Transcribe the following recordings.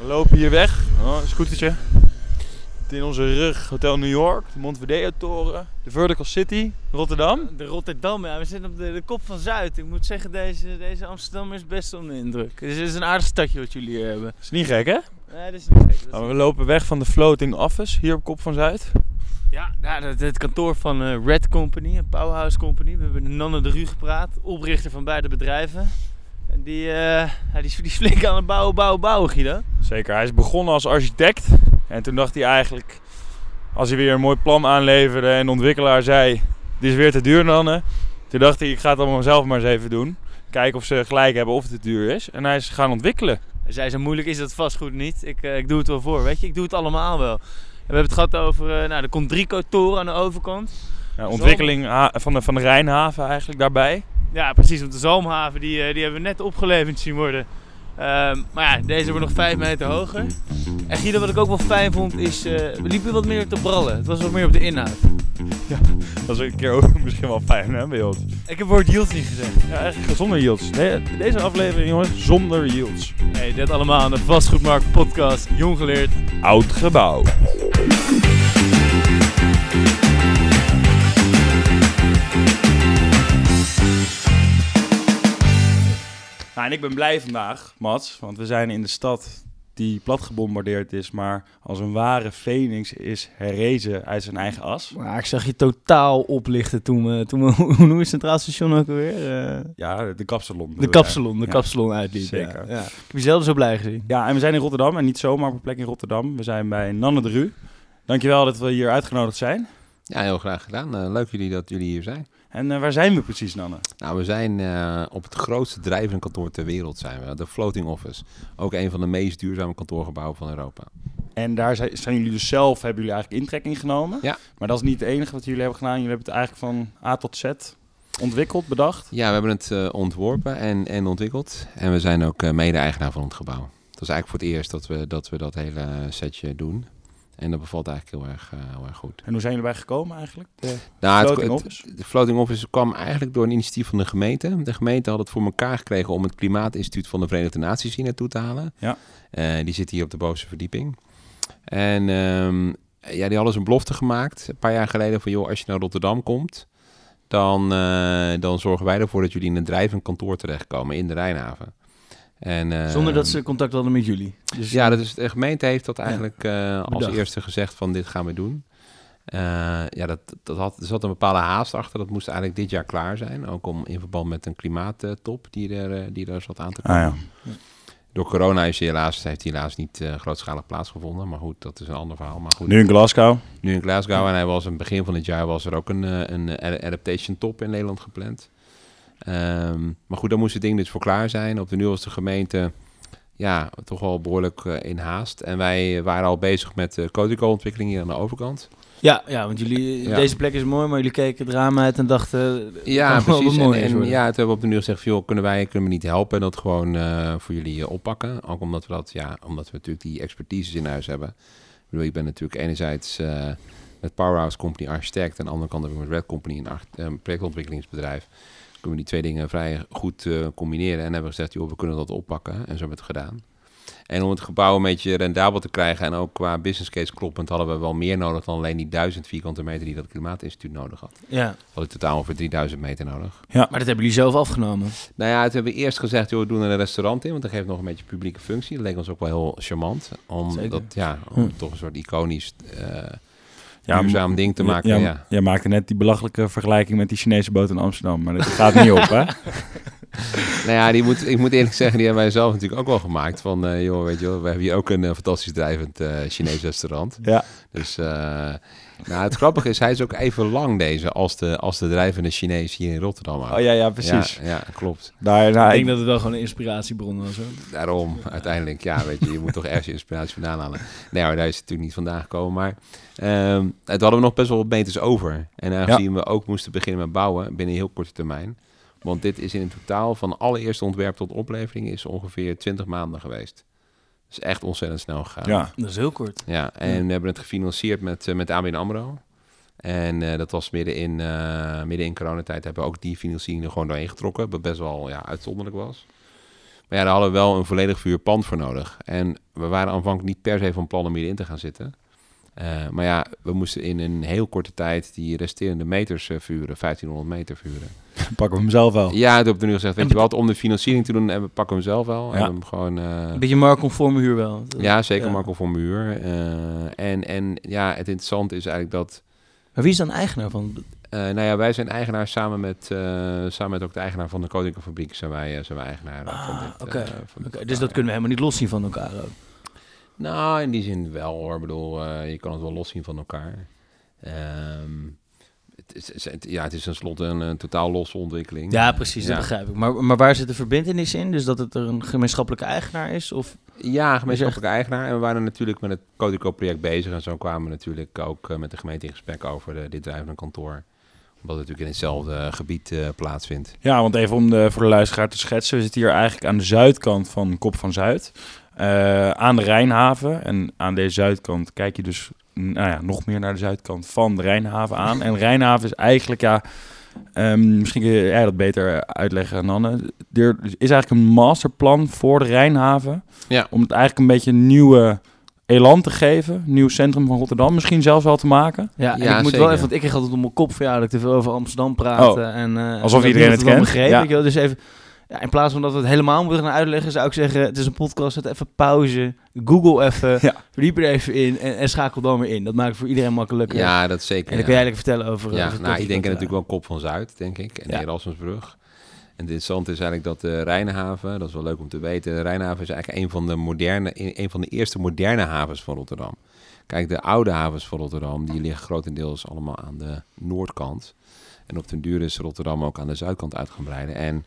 We lopen hier weg. Oh, een scootertje. In onze rug Hotel New York, de Montevideo-toren, de Vertical City, Rotterdam. De Rotterdam, ja. We zitten op de, de kop van Zuid. Ik moet zeggen, deze, deze Amsterdam is best onder de indruk. Dus het is een aardig stadje wat jullie hier hebben. Is niet gek, hè? Nee, dat is niet gek. Is Nou, we niet- lopen weg van de Floating Office, hier op Kop van Zuid. Ja, ja het, het kantoor van eh, Red Company, een Powerhouse Company. We hebben met Nanne de Rue gepraat, oprichter van beide bedrijven. Die, ja, die, is, die is flink aan het bouwen, bouwen, bouwen, Guido. Zeker, hij is begonnen als architect. En toen dacht hij eigenlijk, als hij weer een mooi plan aanleverde en de ontwikkelaar zei, dit is weer te duur dan. Toen dacht hij, ik ga het allemaal zelf maar eens even doen. Kijken of ze gelijk hebben of het te duur is. En hij is gaan ontwikkelen. Hij zei, zo moeilijk is dat vastgoed niet. Ik, eh, ik doe het wel voor, weet je. Ik doe het allemaal wel. En we hebben het gehad over, eh, nou, er komt drie toren aan de overkant. Ja, ontwikkeling van de, van de Rijnhaven eigenlijk daarbij. Ja, precies. Want de Zalmhaven die, eh, die hebben we net opgeleverd zien worden. Ehm, maar ja, deze wordt nog 5 meter hoger. En Guido, wat ik ook wel fijn vond, is... eh, we liepen wat meer te brallen. Het was wat meer op de inhoud. Dat is een keer ook misschien wel fijn hè, bij ons. Ik heb het woord yields niet gezegd. Ja, eigenlijk zonder yields. Nee, deze aflevering jongens, zonder yields. Nee, dit allemaal aan de Vastgoedmarkt podcast. Jong geleerd. Oud gebouw. Nou, en ik ben blij vandaag, Mats, want we zijn in de stad die plat gebombardeerd is, maar als een ware phoenix is herrezen uit zijn eigen as. Maar ik zag je totaal oplichten toen we... Toen we hoe noem je het Centraal Station ook alweer? Eh, Ja, de kapsalon. de kapsalon. De Ja. kapsalon uitliep. Zeker. Ja. Ja. Ik heb je zelf zo blij gezien. Ja, en we zijn in Rotterdam en niet zomaar op een plek in Rotterdam. We zijn bij Nanne de Rue. Dankjewel dat we hier uitgenodigd zijn. Ja, heel graag gedaan. Eh, leuk jullie dat jullie hier zijn. En eh, waar zijn we precies, Nanne? Nou, we zijn eh, op het grootste drijvende kantoor ter wereld zijn we. De Floating Office. Ook een van de meest duurzame kantoorgebouwen van Europa. En daar zijn, zijn jullie dus zelf, hebben jullie eigenlijk intrekking genomen. Ja. Maar dat is niet het enige wat jullie hebben gedaan. Jullie hebben het eigenlijk van A tot Z ontwikkeld, bedacht. Ja, we hebben het eh, ontworpen en, en ontwikkeld. En we zijn ook mede-eigenaar van het gebouw. Dat is eigenlijk voor het eerst dat we dat, we dat hele setje doen. En dat bevalt eigenlijk heel erg, eh, heel erg goed. En hoe zijn jullie bij gekomen eigenlijk? De Nou, Floating het- Office? De Floating Office kwam eigenlijk door een initiatief van de gemeente. De gemeente had het voor elkaar gekregen om het Klimaatinstituut van de Verenigde Naties hier naartoe te halen. Ja. Eh, die zit hier op de bovenste verdieping. En ehm, ja, die hadden ze een belofte gemaakt een paar jaar geleden van joh, als je naar Rotterdam komt, dan, eh, dan zorgen wij ervoor dat jullie in een drijvend kantoor terechtkomen in de Rijnhaven. En, eh, Zonder dat ze contact hadden met jullie. Dus, ja, dat is, de gemeente heeft dat eigenlijk eh, als eerste gezegd van dit gaan we doen. Eh, ja, dat, dat had, er zat een bepaalde haast achter. Dat moest eigenlijk dit jaar klaar zijn. Ook om in verband met een klimaattop die er, eh, die er zat aan te komen. Ah ja. Door corona is helaas, heeft die helaas niet eh, grootschalig plaatsgevonden. Maar goed, dat is een ander verhaal. Maar goed, Nu in Glasgow. nu in Glasgow en hij was aan het begin van het jaar was er ook een, een adaptation top in Nederland gepland. Ehm, maar goed, daar moest het ding dus voor klaar zijn. Op de nu was de gemeente ja, toch wel behoorlijk eh, in haast. En wij waren al bezig met de Codeco-ontwikkeling hier aan de overkant. Ja, ja, want jullie, Ja. deze plek is mooi, maar jullie keken het raam uit en dachten... Ja, kan wel precies. wat En, ja, toen hebben we op de nu gezegd, joh, kunnen wij kunnen we niet helpen en dat gewoon eh, voor jullie eh, oppakken. Ook omdat we dat, ja, omdat we natuurlijk die expertises in huis hebben. Ik bedoel, ik ben natuurlijk enerzijds eh, met Powerhouse Company architect en aan de andere kant heb ik met Red Company een arch- eh, projectontwikkelingsbedrijf. Kunnen we die twee dingen vrij goed eh, combineren en hebben we gezegd, joh, we kunnen dat oppakken en zo hebben we het gedaan. En om het gebouw een beetje rendabel te krijgen en ook qua business case kloppend, hadden we wel meer nodig dan alleen die duizend vierkante meter die dat Klimaatinstituut nodig had. Ja, We hadden totaal over 3000 meter nodig. maar dat hebben jullie zelf afgenomen. Nou ja, het hebben we eerst gezegd, joh, we doen er een restaurant in, want dat geeft nog een beetje publieke functie. Dat leek ons ook wel heel charmant. Om Zeker. dat, ja, om Hm. toch een soort iconisch, eh Ja, duurzaam ding te maken. Ja, Ja, Jij maakte net die belachelijke vergelijking met die Chinese boot in Amsterdam. Maar dat gaat niet op, hè? Nou ja, die moet, ik moet eerlijk zeggen, die hebben wij zelf natuurlijk ook wel gemaakt. Van, eh, joh, weet je wel, we hebben hier ook een eh, fantastisch drijvend eh Chinees restaurant. Ja. Dus, eh, nou, het grappige is, hij is ook even lang deze als de, als de drijvende Chinees hier in Rotterdam. ook. Oh ja, ja, precies. Ja, ja, klopt. Daar, nou, ik denk ik- dat het wel gewoon een inspiratiebron was. Hoor. Daarom, uiteindelijk, ja, weet je, je moet toch ergens je inspiratie vandaan halen. Nee, maar daar is het natuurlijk niet vandaan gekomen. Maar ehm het hadden we nog best wel wat meters over. En aangezien we ook moesten beginnen met bouwen binnen een heel korte termijn. Want dit is in het totaal van allereerste ontwerp tot oplevering is ongeveer 20 maanden geweest. Dus echt ontzettend snel gegaan. ja. Dat is heel kort. Ja, en we hebben het gefinancierd met, uh, met ABN AMRO. En uh, dat was midden in, uh, midden in coronatijd hebben we ook die financiering er gewoon doorheen getrokken. Wat best wel ja, uitzonderlijk was. Maar ja, daar hadden we wel een volledig vuur pand voor nodig. En we waren aanvankelijk niet per se van plan om hierin te gaan zitten. Eh, maar ja, we moesten in een heel korte tijd die resterende meters eh, vuren, 1500 meter vuren. Pakken we hem zelf wel. Ja, toen heb ik nu gezegd, weet En je wat, om de financiering te doen, hebben we pakken we hem zelf wel. Ja. En hem gewoon, eh, Een beetje marktconforme huur wel. ja, zeker Ja. Marco voor muur. Eh, en, en ja, het interessante is eigenlijk dat Maar wie is dan eigenaar van? Eh, nou ja, wij zijn eigenaar samen met, eh, samen met ook de eigenaar van de Koninklijke zijn wij, eh, zijn wij eigenaar Ah, van dit. oké. eh, van dit Oké, dus dat kunnen we helemaal niet loszien van elkaar ook. Nou, in die zin wel hoor. Ik bedoel, eh, je kan het wel loszien van elkaar. Ehm, het, is, het- ja, het is tenslotte een, een totaal losse ontwikkeling. Ja, precies, Ja. dat begrijp ik. Maar, maar waar zit de verbindenis in? Dus dat het er een gemeenschappelijke eigenaar is? Of? Ja, gemeenschappelijke eigenaar. En we waren natuurlijk met het Codeco-project bezig. En zo kwamen we natuurlijk ook eh, met de gemeente in gesprek over de, dit drijvende kantoor. Omdat het natuurlijk in hetzelfde gebied eh, plaatsvindt. Ja, want even om de, voor de luisteraar te schetsen. We zitten hier eigenlijk aan de zuidkant van Kop van Zuid. eh, aan de Rijnhaven. En aan deze zuidkant kijk je dus nou ja, nog meer naar de zuidkant van de Rijnhaven aan. En Rijnhaven is eigenlijk, ja... ehm, misschien kun jij dat beter uitleggen, Nanne. Er is eigenlijk een masterplan voor de Rijnhaven. Ja. Om het eigenlijk een beetje een nieuwe elan te geven. Een nieuw centrum van Rotterdam misschien zelfs wel te maken. Ja, Ja, ik moet zeker. wel even, want ik kreeg altijd om mijn kop van ja, dat ik te veel over Amsterdam praat. en, eh, Alsof en dat iedereen niemand het dan kent. begreep. Ja. Dus even, ja, in plaats van dat we het helemaal moeten gaan uitleggen, zou ik zeggen, het is een podcast, zet even pauze, google even, Ja. verdiep er even in en, en schakel dan weer in. Dat maakt het voor iedereen makkelijker. Ja, dat zeker. En dan kun jij eigenlijk vertellen over... Ja, over nou, ik denk natuurlijk wel Kop van Zuid, denk ik. En de Erasmusbrug. En het interessante is eigenlijk dat de Rijnhaven, dat is wel leuk om te weten, de Rijnhaven is eigenlijk een van de, moderne, een van de eerste moderne havens van Rotterdam. Kijk, de oude havens van Rotterdam, die liggen grotendeels allemaal aan de noordkant. En op den duur is Rotterdam ook aan de zuidkant uit gaan breiden. En,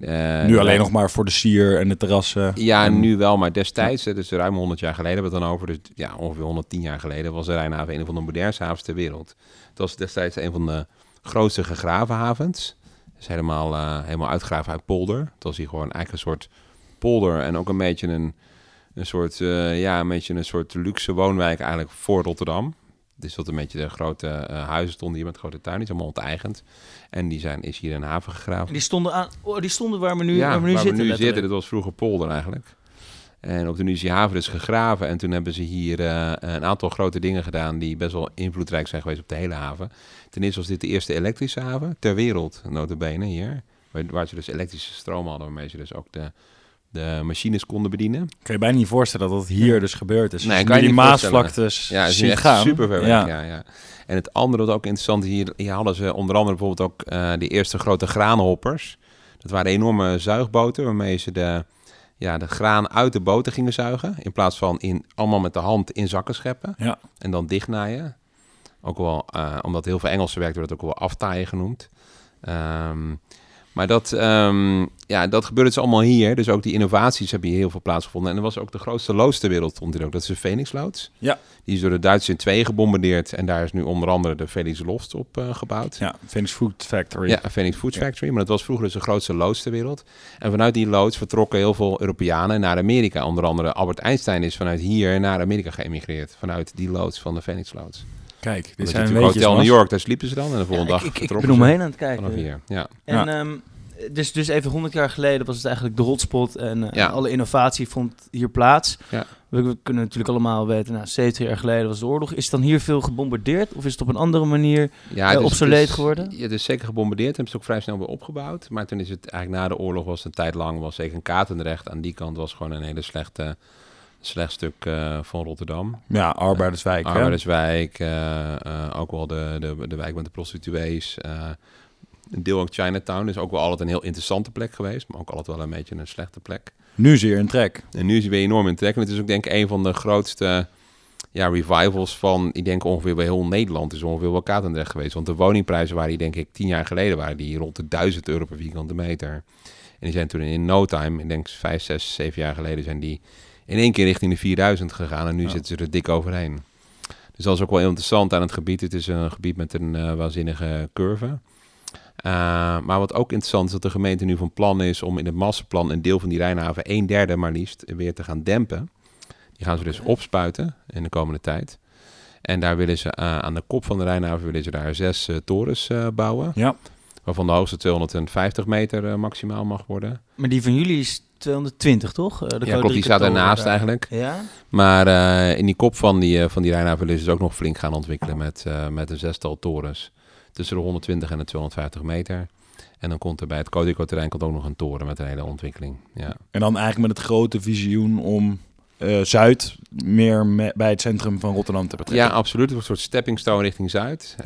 eh, nu alleen nog maar voor de sier en de terrassen. Ja, En- nu wel, maar destijds, dus ruim 100 jaar geleden hebben we het dan over, dus ja, ongeveer 110 jaar geleden, was de Rijnhaven een van de modernste havens ter wereld. Het was destijds een van de grootste gegraven havens. Het is helemaal, eh, helemaal uitgegraven uit polder. Het was hier gewoon eigenlijk een soort polder en ook een beetje een, een soort, eh, ja, een beetje een soort luxe woonwijk eigenlijk voor Rotterdam. Dus dat een beetje de grote eh, huizen stonden hier met grote tuinen, die zijn allemaal onteigend. En die zijn, is hier een haven gegraven. En die stonden, aan, oh, die stonden waar we nu, Ja, waar we nu zitten. letterlijk. zitten, dat was vroeger polder eigenlijk. En op de nu is die haven dus gegraven. En toen hebben ze hier eh, een aantal grote dingen gedaan die best wel invloedrijk zijn geweest op de hele haven. Ten eerste was dit de eerste elektrische haven ter wereld, notabene hier. Waar, waar ze dus elektrische stroom hadden, waarmee ze dus ook de, de machines konden bedienen. Kan je bijna niet voorstellen dat dat hier dus gebeurd is. Nee, Als kan je die maasvlaktes Ja, is echt gaan. super ver weg. Ja. Ja. Ja, En het andere wat ook interessant is, hier, hier hadden ze onder andere bijvoorbeeld ook eh, de eerste grote graanhoppers. Dat waren enorme zuigboten waarmee ze de, ja, de graan uit de boten gingen zuigen. In plaats van in, allemaal met de hand in zakken scheppen Ja. en dan dichtnaaien. Ook wel, eh, omdat heel veel Engelsen werken, wordt het ook wel aftaaien genoemd. Ehm, maar dat, ehm, ja, dat gebeurde dus allemaal hier. Dus ook die innovaties hebben hier heel veel plaatsgevonden. En er was ook de grootste loods ter wereld, stond hier ook. Dat is de Phoenix-loods. Ja. Die is door de Duitsers in twee gebombardeerd. En daar is nu onder andere de Felix Loft op eh, gebouwd. Ja, Phoenix Food Factory. Ja, Phoenix Food Factory. Maar dat was vroeger dus de grootste loods ter wereld. En vanuit die loods vertrokken heel veel Europeanen naar Amerika. Onder andere Albert Einstein is vanuit hier naar Amerika geëmigreerd. Vanuit die loods van de Phoenix Loods. Kijk, Dit zijn natuurlijk Hotel. New York, daar sliepen ze dan. En de volgende Ja, dag ik, ik, ik ben vertrokken om me ze heen aan het kijken. vanaf hier. Ja. En Ja. ehm, dus, dus even 100 jaar geleden was het eigenlijk de hotspot en eh, Ja. alle innovatie vond hier plaats. Ja. We, we kunnen natuurlijk allemaal weten, nou, 70 jaar geleden was de oorlog. Is het dan hier veel gebombardeerd of is het op een andere manier? Ja, Eh, is- obsoleet geworden? Ja, het is zeker gebombardeerd. Hebben ze ook vrij snel weer opgebouwd. Maar toen is het eigenlijk na de oorlog was het een tijd lang was zeker een Katendrecht. Aan die kant was gewoon een hele slechte, slecht stuk eh, van Rotterdam. Ja, Arbeiderswijk. Arbeiderswijk, eh, eh, ook wel de, de, de wijk met de prostituees. Een deel ook Chinatown is ook wel altijd een heel interessante plek geweest. Maar ook altijd wel een beetje een slechte plek. Nu is hier een trek. En nu is hij weer enorm in trek. En het is ook denk ik een van de grootste ja, revivals van, ik denk ongeveer bij heel Nederland is ongeveer wel Katendrecht geweest. Want de woningprijzen waren die denk ik tien jaar geleden waren die rond de 1000 euro per vierkante meter. En die zijn toen in no time, ik denk vijf, zes, zeven jaar geleden zijn die in één keer richting de 4000 gegaan. En nu Ja. zitten ze er dik overheen. Dus dat is ook wel interessant aan het gebied. Het is een gebied met een eh, waanzinnige curve. Uh, maar wat ook interessant is dat de gemeente nu van plan is om in het masterplan een deel van die Rijnhaven, een derde maar liefst, weer te gaan dempen. Die gaan ze dus opspuiten in de komende tijd. En daar willen ze uh, aan de kop van de Rijnhaven willen ze daar zes uh, torens bouwen. Ja. Waarvan de hoogste 250 meter maximaal mag worden. Maar die van jullie is 220, toch? Eh, de ja, klopt, die staat daarnaast daar. eigenlijk. Ja? Maar eh, in die kop van die, eh, van die Rijnhaven willen ze dus ook nog flink gaan ontwikkelen met, eh, met een zestal torens. Tussen de 120 en de 250 meter. En dan komt er bij het Codico-terrein komt ook nog een toren met een hele ontwikkeling. Ja. En dan eigenlijk met het grote visioen om eh, Zuid meer me- bij het centrum van Rotterdam te betrekken. Ja, absoluut. Het wordt een soort stepping stone richting Zuid. Eh,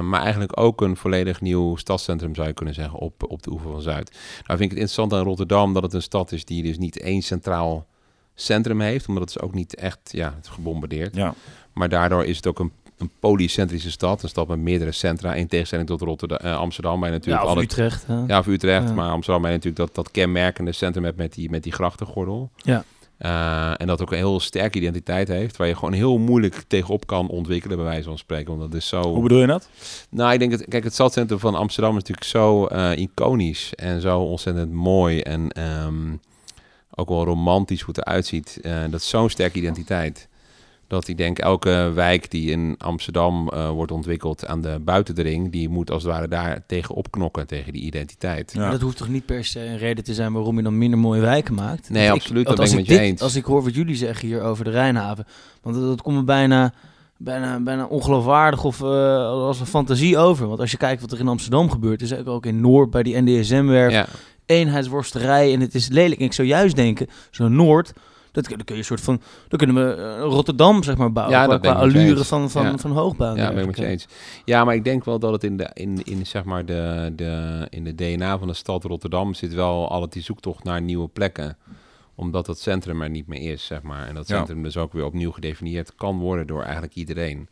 maar eigenlijk ook een volledig nieuw stadscentrum zou je kunnen zeggen op, op de oever van Zuid. Nou vind ik het interessant aan Rotterdam dat het een stad is die dus niet één centraal centrum heeft. Omdat het is ook niet echt ja, het is gebombardeerd. Ja. Maar daardoor is het ook een, een polycentrische stad. Een stad met meerdere centra. In tegenstelling tot Rotterdam, eh, Amsterdam. Waar je natuurlijk Ja, of Utrecht. hè? ja, of Utrecht. Ja. Maar Amsterdam je natuurlijk dat, dat kenmerkende centrum hebt met die, met die grachtengordel. Ja. Eh, en dat ook een heel sterke identiteit heeft. Waar je gewoon heel moeilijk tegenop kan ontwikkelen, bij wijze van spreken. Want dat is zo... Hoe bedoel je dat? Nou, ik denk het. Kijk, het stadcentrum van Amsterdam is natuurlijk zo eh, iconisch en zo ontzettend mooi en ehm, ook wel romantisch hoe het eruit ziet. Dat is zo'n sterke identiteit. Dat ik denk, elke wijk die in Amsterdam eh, wordt ontwikkeld aan de buiten de ring, die moet als het ware daar tegen opknokken, tegen die identiteit. Ja. Maar dat hoeft toch niet per se een reden te zijn waarom je dan minder mooie wijken maakt? Nee, Want absoluut, dat ben ik met je dit- eens. Als ik hoor wat jullie zeggen hier over de Rijnhaven, want dat, dat komt me bijna, bijna, bijna ongeloofwaardig of eh, als een fantasie over. Want als je kijkt wat er in Amsterdam gebeurt, is ook in Noord bij die NDSM-werf, Ja, eenheidsworsterij en het is lelijk. En ik zou juist denken, zo'n Noord, dat, kun- dan kun je een soort van, dan kunnen we eh, Rotterdam zeg maar bouwen Ja, qua, dat ben ik qua met je allure eens. van, van, Ja. van hoogbouw. ja, ben ik met je eens. Ja, maar ik denk wel dat het in de, in, in, zeg maar de, de, in de DNA van de stad Rotterdam zit wel altijd die zoektocht naar nieuwe plekken. Omdat dat centrum er niet meer is, zeg maar. En dat Ja. centrum dus ook weer opnieuw gedefinieerd kan worden door eigenlijk iedereen.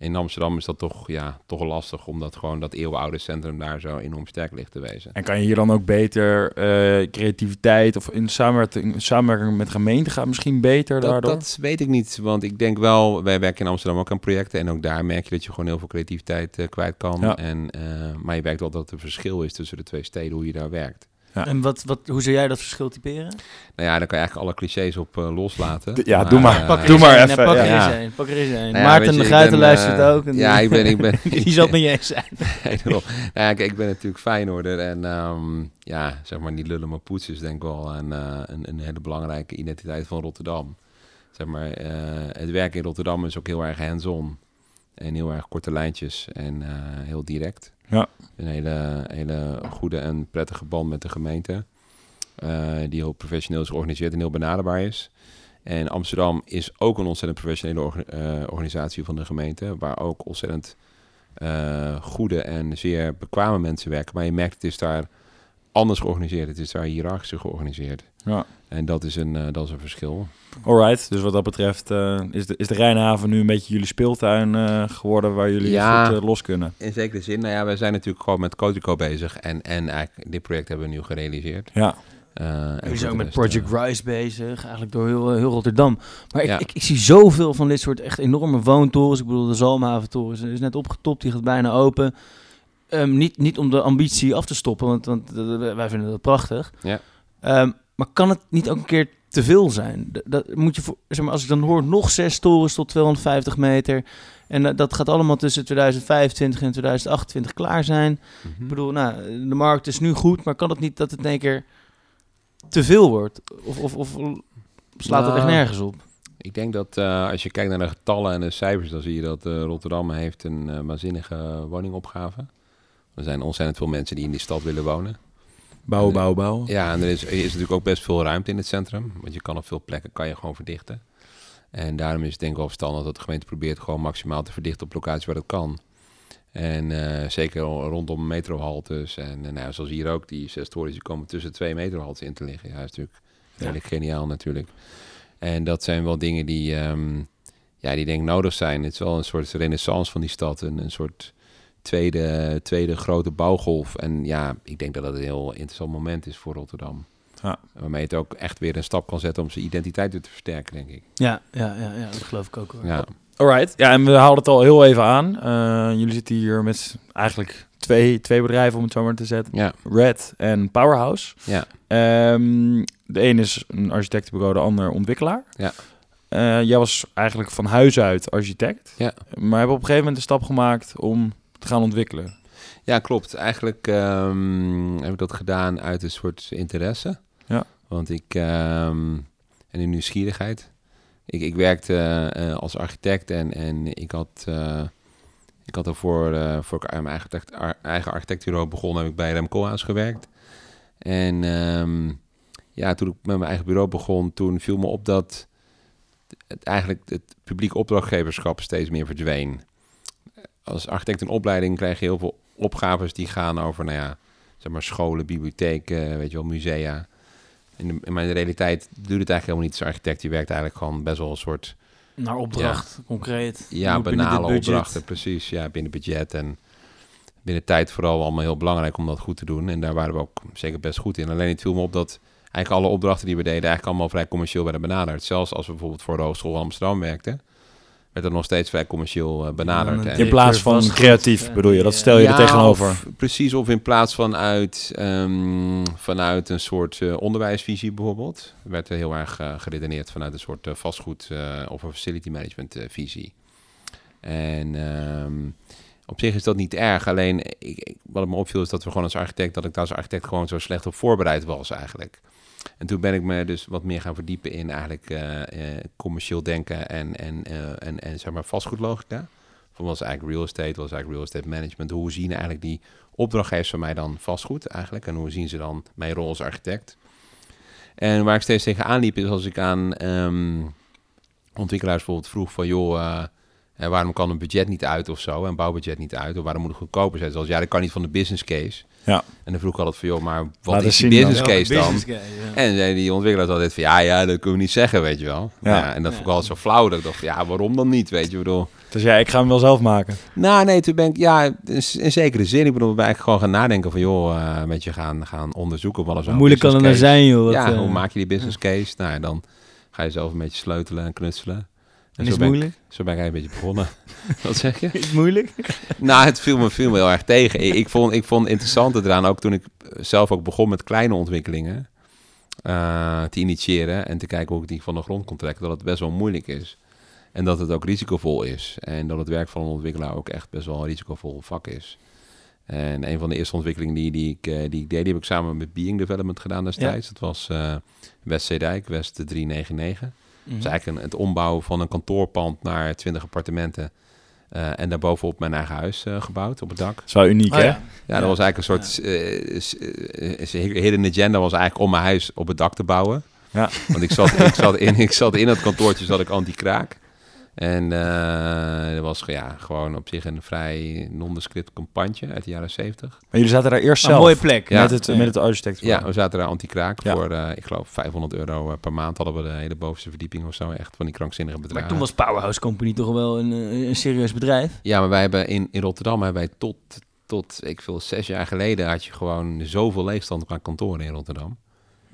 In Amsterdam is dat toch, ja, toch lastig, omdat gewoon dat eeuwenoude centrum daar zo enorm sterk ligt te wezen. En kan je hier dan ook beter eh, creativiteit of in samenwerking, samenwerking met gemeente gaat misschien beter Dat, daardoor? dat weet ik niet, want ik denk wel, wij werken in Amsterdam ook aan projecten en ook daar merk je dat je gewoon heel veel creativiteit eh, kwijt kan. Ja. En, eh, maar je merkt wel dat er verschil is tussen de twee steden, hoe je daar werkt. En wat, wat, hoe zou jij dat verschil typeren? Nou ja, daar kan je eigenlijk alle clichés op eh, loslaten. Ja, doe maar. Pak Doe maar even, Pak er eens een. Pak er eens een. Nou ja, Maarten de Guiten luistert eh, ook. En ja, ik ben, ik ben, die zal het met je eens zijn. Nou ja, kijk, ik ben natuurlijk Feyenoorder en ehm, ja, zeg maar niet lullen maar poetsen is denk ik wel een, eh, een, een hele belangrijke identiteit van Rotterdam. Zeg maar, eh, het werk in Rotterdam is ook heel erg hands-on en heel erg korte lijntjes en eh, heel direct. Ja. Een hele, hele goede en prettige band met de gemeente, eh, die heel professioneel is georganiseerd en heel benaderbaar is. En Amsterdam is ook een ontzettend professionele eh, organisatie van de gemeente, waar ook ontzettend eh, goede en zeer bekwame mensen werken. Maar je merkt, het is daar anders georganiseerd. Het is daar hiërarchischer georganiseerd. Ja. En dat is een, eh, dat is een verschil. Alright, dus wat dat betreft eh, is, de, is de Rijnhaven nu een beetje jullie speeltuin eh, geworden waar jullie Ja. goed los kunnen. In zekere zin, nou ja, wij zijn natuurlijk gewoon met Codeco bezig. En, en eigenlijk, dit project hebben we nu gerealiseerd. Ja, Eh, voor zijn ook met Project Rise bezig, eigenlijk door heel, heel Rotterdam. Maar ik, Ja. ik, ik zie zoveel van dit soort echt enorme woontorens. Ik bedoel, de Zalmhaventoren is, is net opgetopt, die gaat bijna open. Ehm, niet, niet om de ambitie af te stoppen, want, want eh, wij vinden dat prachtig. Ja. Ehm, maar kan het niet ook een keer te veel zijn? Dat moet je voor, zeg maar, als ik dan hoor nog zes torens tot 250 meter. En dat- dat gaat allemaal tussen 2025 en 2028 klaar zijn. mhm. Ik bedoel, nou, de markt is nu goed, maar kan het niet dat het in één keer te veel wordt? Of, of, of slaat het echt Nou, nergens op? Ik denk dat eh, als je kijkt naar de getallen en de cijfers, dan zie je dat eh, Rotterdam heeft een waanzinnige woningopgave. Er zijn ontzettend veel mensen die in die stad willen wonen. bouwen, bouwen, bouwen. Ja, en er is, is natuurlijk ook best veel ruimte in het centrum. Want je kan op veel plekken kan je gewoon verdichten. En daarom is het denk ik wel verstandig dat de gemeente probeert gewoon maximaal te verdichten op locaties waar dat kan. En eh, zeker rondom metrohaltes. En eh, nou, zoals hier ook, die zes torens die komen tussen twee metrohaltes in te liggen. Ja, dat is natuurlijk redelijk geniaal natuurlijk. En dat zijn wel dingen die, ehm, ja, die denk ik nodig zijn. Het is wel een soort renaissance van die stad. Een, een soort tweede, tweede grote bouwgolf. En ja, ik denk dat dat een heel interessant moment is voor Rotterdam. Ja. Waarmee het ook echt weer een stap kan zetten om zijn identiteit weer te versterken, denk ik. Ja, ja, ja, ja, dat geloof ik ook wel. Ja, Alright, ja, en we haalden het al heel even aan. Eh, jullie zitten hier met eigenlijk twee, twee bedrijven, om het zo maar te zetten. ja, Red en Powerhouse. ja. Ehm, de een is een architectenbureau, de ander ontwikkelaar. Ja. Eh, jij was eigenlijk van huis uit architect. Ja. Maar hebben op een gegeven moment de stap gemaakt om te gaan ontwikkelen. ja klopt. Eigenlijk ehm, heb ik dat gedaan uit een soort interesse. Ja. Want ik, ehm, en in nieuwsgierigheid. Ik, ik werkte eh, als architect en, en ik had, uh, ik had ervoor, uh, voor ik mijn eigen, architect, ar, eigen architectbureau begon, heb ik bij Rem Koolhaas gewerkt. En um, ja, toen ik met mijn eigen bureau begon, toen viel me op dat het, eigenlijk het publiek opdrachtgeverschap steeds meer verdween. Als architect in opleiding krijg je heel veel opgaves die gaan over, nou ja, zeg maar scholen, bibliotheken, weet je wel, musea. In, de, in mijn realiteit doet het eigenlijk helemaal niet als architect. Je werkt eigenlijk gewoon best wel een soort... Naar opdracht, ja, concreet. Ja, banale opdrachten, precies. Ja, binnen budget en binnen tijd vooral allemaal heel belangrijk om dat goed te doen. En daar waren we ook zeker best goed in. Alleen het viel me op dat eigenlijk alle opdrachten die we deden eigenlijk allemaal vrij commercieel werden benaderd. Zelfs als we bijvoorbeeld voor de Hogeschool Amsterdam werkten, werd er nog steeds vrij commercieel uh, benaderd. Ja, in plaats van creatief ja. bedoel je, dat stel je ja, er tegenover. Of, precies, of in plaats van uit, um, vanuit een soort uh, onderwijsvisie bijvoorbeeld, werd er heel erg uh, geredeneerd vanuit een soort vastgoed of een facility management visie. En um, op zich is dat niet erg, alleen ik, ik, wat me opviel is dat we gewoon als architect, dat ik daar als architect gewoon zo slecht op voorbereid was eigenlijk. En toen ben ik me dus wat meer gaan verdiepen in eigenlijk uh, uh, commercieel denken en, en, uh, en, en zeg maar vastgoedlogica. Van was eigenlijk real estate, was eigenlijk real estate management. Hoe zien eigenlijk die opdrachtgevers van mij dan vastgoed eigenlijk? En hoe zien ze dan mijn rol als architect? En waar ik steeds tegenaan liep is als ik aan um, ontwikkelaars bijvoorbeeld vroeg van joh, en waarom kan een budget niet uit of zo, een bouwbudget niet uit, of waarom moet het goedkoper zijn? Zoals ja, dat kan niet van de business case. Ja. En dan vroeg ik altijd van, joh, maar wat Laat is die business case dan? Business case, ja. En zei die ontwikkelaar altijd van, ja, ja, dat kunnen we niet zeggen, weet je wel. Ja. ja en dat ja. vond ik altijd zo flauw, dat ik dacht, ja, waarom dan niet, weet je, bedoel. Dus ja, ik ga hem wel zelf maken. Nou, nee, toen ben ik, ja, in zekere zin, ik bedoel, we eigenlijk gewoon gaan nadenken van, joh, uh, een beetje gaan, gaan onderzoeken wat zo Moeilijk kan het nou zijn, joh. Wat, ja, uh, hoe maak je die business case? Nou, dan ga je zelf een beetje sleutelen en knutselen. En is het moeilijk? Ik, zo ben ik een beetje begonnen. Wat zeg je? Is het moeilijk? nou, het viel me, viel me heel erg tegen. Ik, ik, vond, ik vond het interessant eraan, ook toen ik zelf ook begon met kleine ontwikkelingen uh, te initiëren en te kijken hoe ik die van de grond kon trekken, dat het best wel moeilijk is. En dat het ook risicovol is. En dat het werk van een ontwikkelaar ook echt best wel een risicovol vak is. En een van de eerste ontwikkelingen die, die, ik, die ik deed, die heb ik samen met Being Development gedaan destijds. Ja. Dat was uh, West Zeedijk, West 399. Mm -hmm. Dus eigenlijk een, het ombouwen van een kantoorpand naar 20 appartementen. Uh, en daarbovenop mijn eigen huis uh, gebouwd, op het dak. Zo uniek, oh, hè? Ja. ja, dat was eigenlijk een soort... Ja. Uh, hidden agenda was eigenlijk om mijn huis op het dak te bouwen. Ja. Want ik zat, ik zat, in, ik zat in het kantoortje, zat ik anti-kraak. En uh, dat was ja, gewoon op zich een vrij nondescript campagne uit de jaren 70. Maar jullie zaten daar eerst een zelf? mooie plek. Ja. Met, het, met het architect. Ja, we zaten daar anti-kraak ja. voor, uh, ik geloof, 500 euro per maand hadden we de hele bovenste verdieping of zo. Echt van die krankzinnige bedragen. Maar toen was Powerhouse Company toch wel een, een serieus bedrijf? Ja, maar wij hebben in, in Rotterdam hebben wij tot, tot, ik veel, zes jaar geleden had je gewoon zoveel leegstand qua kantoren in Rotterdam.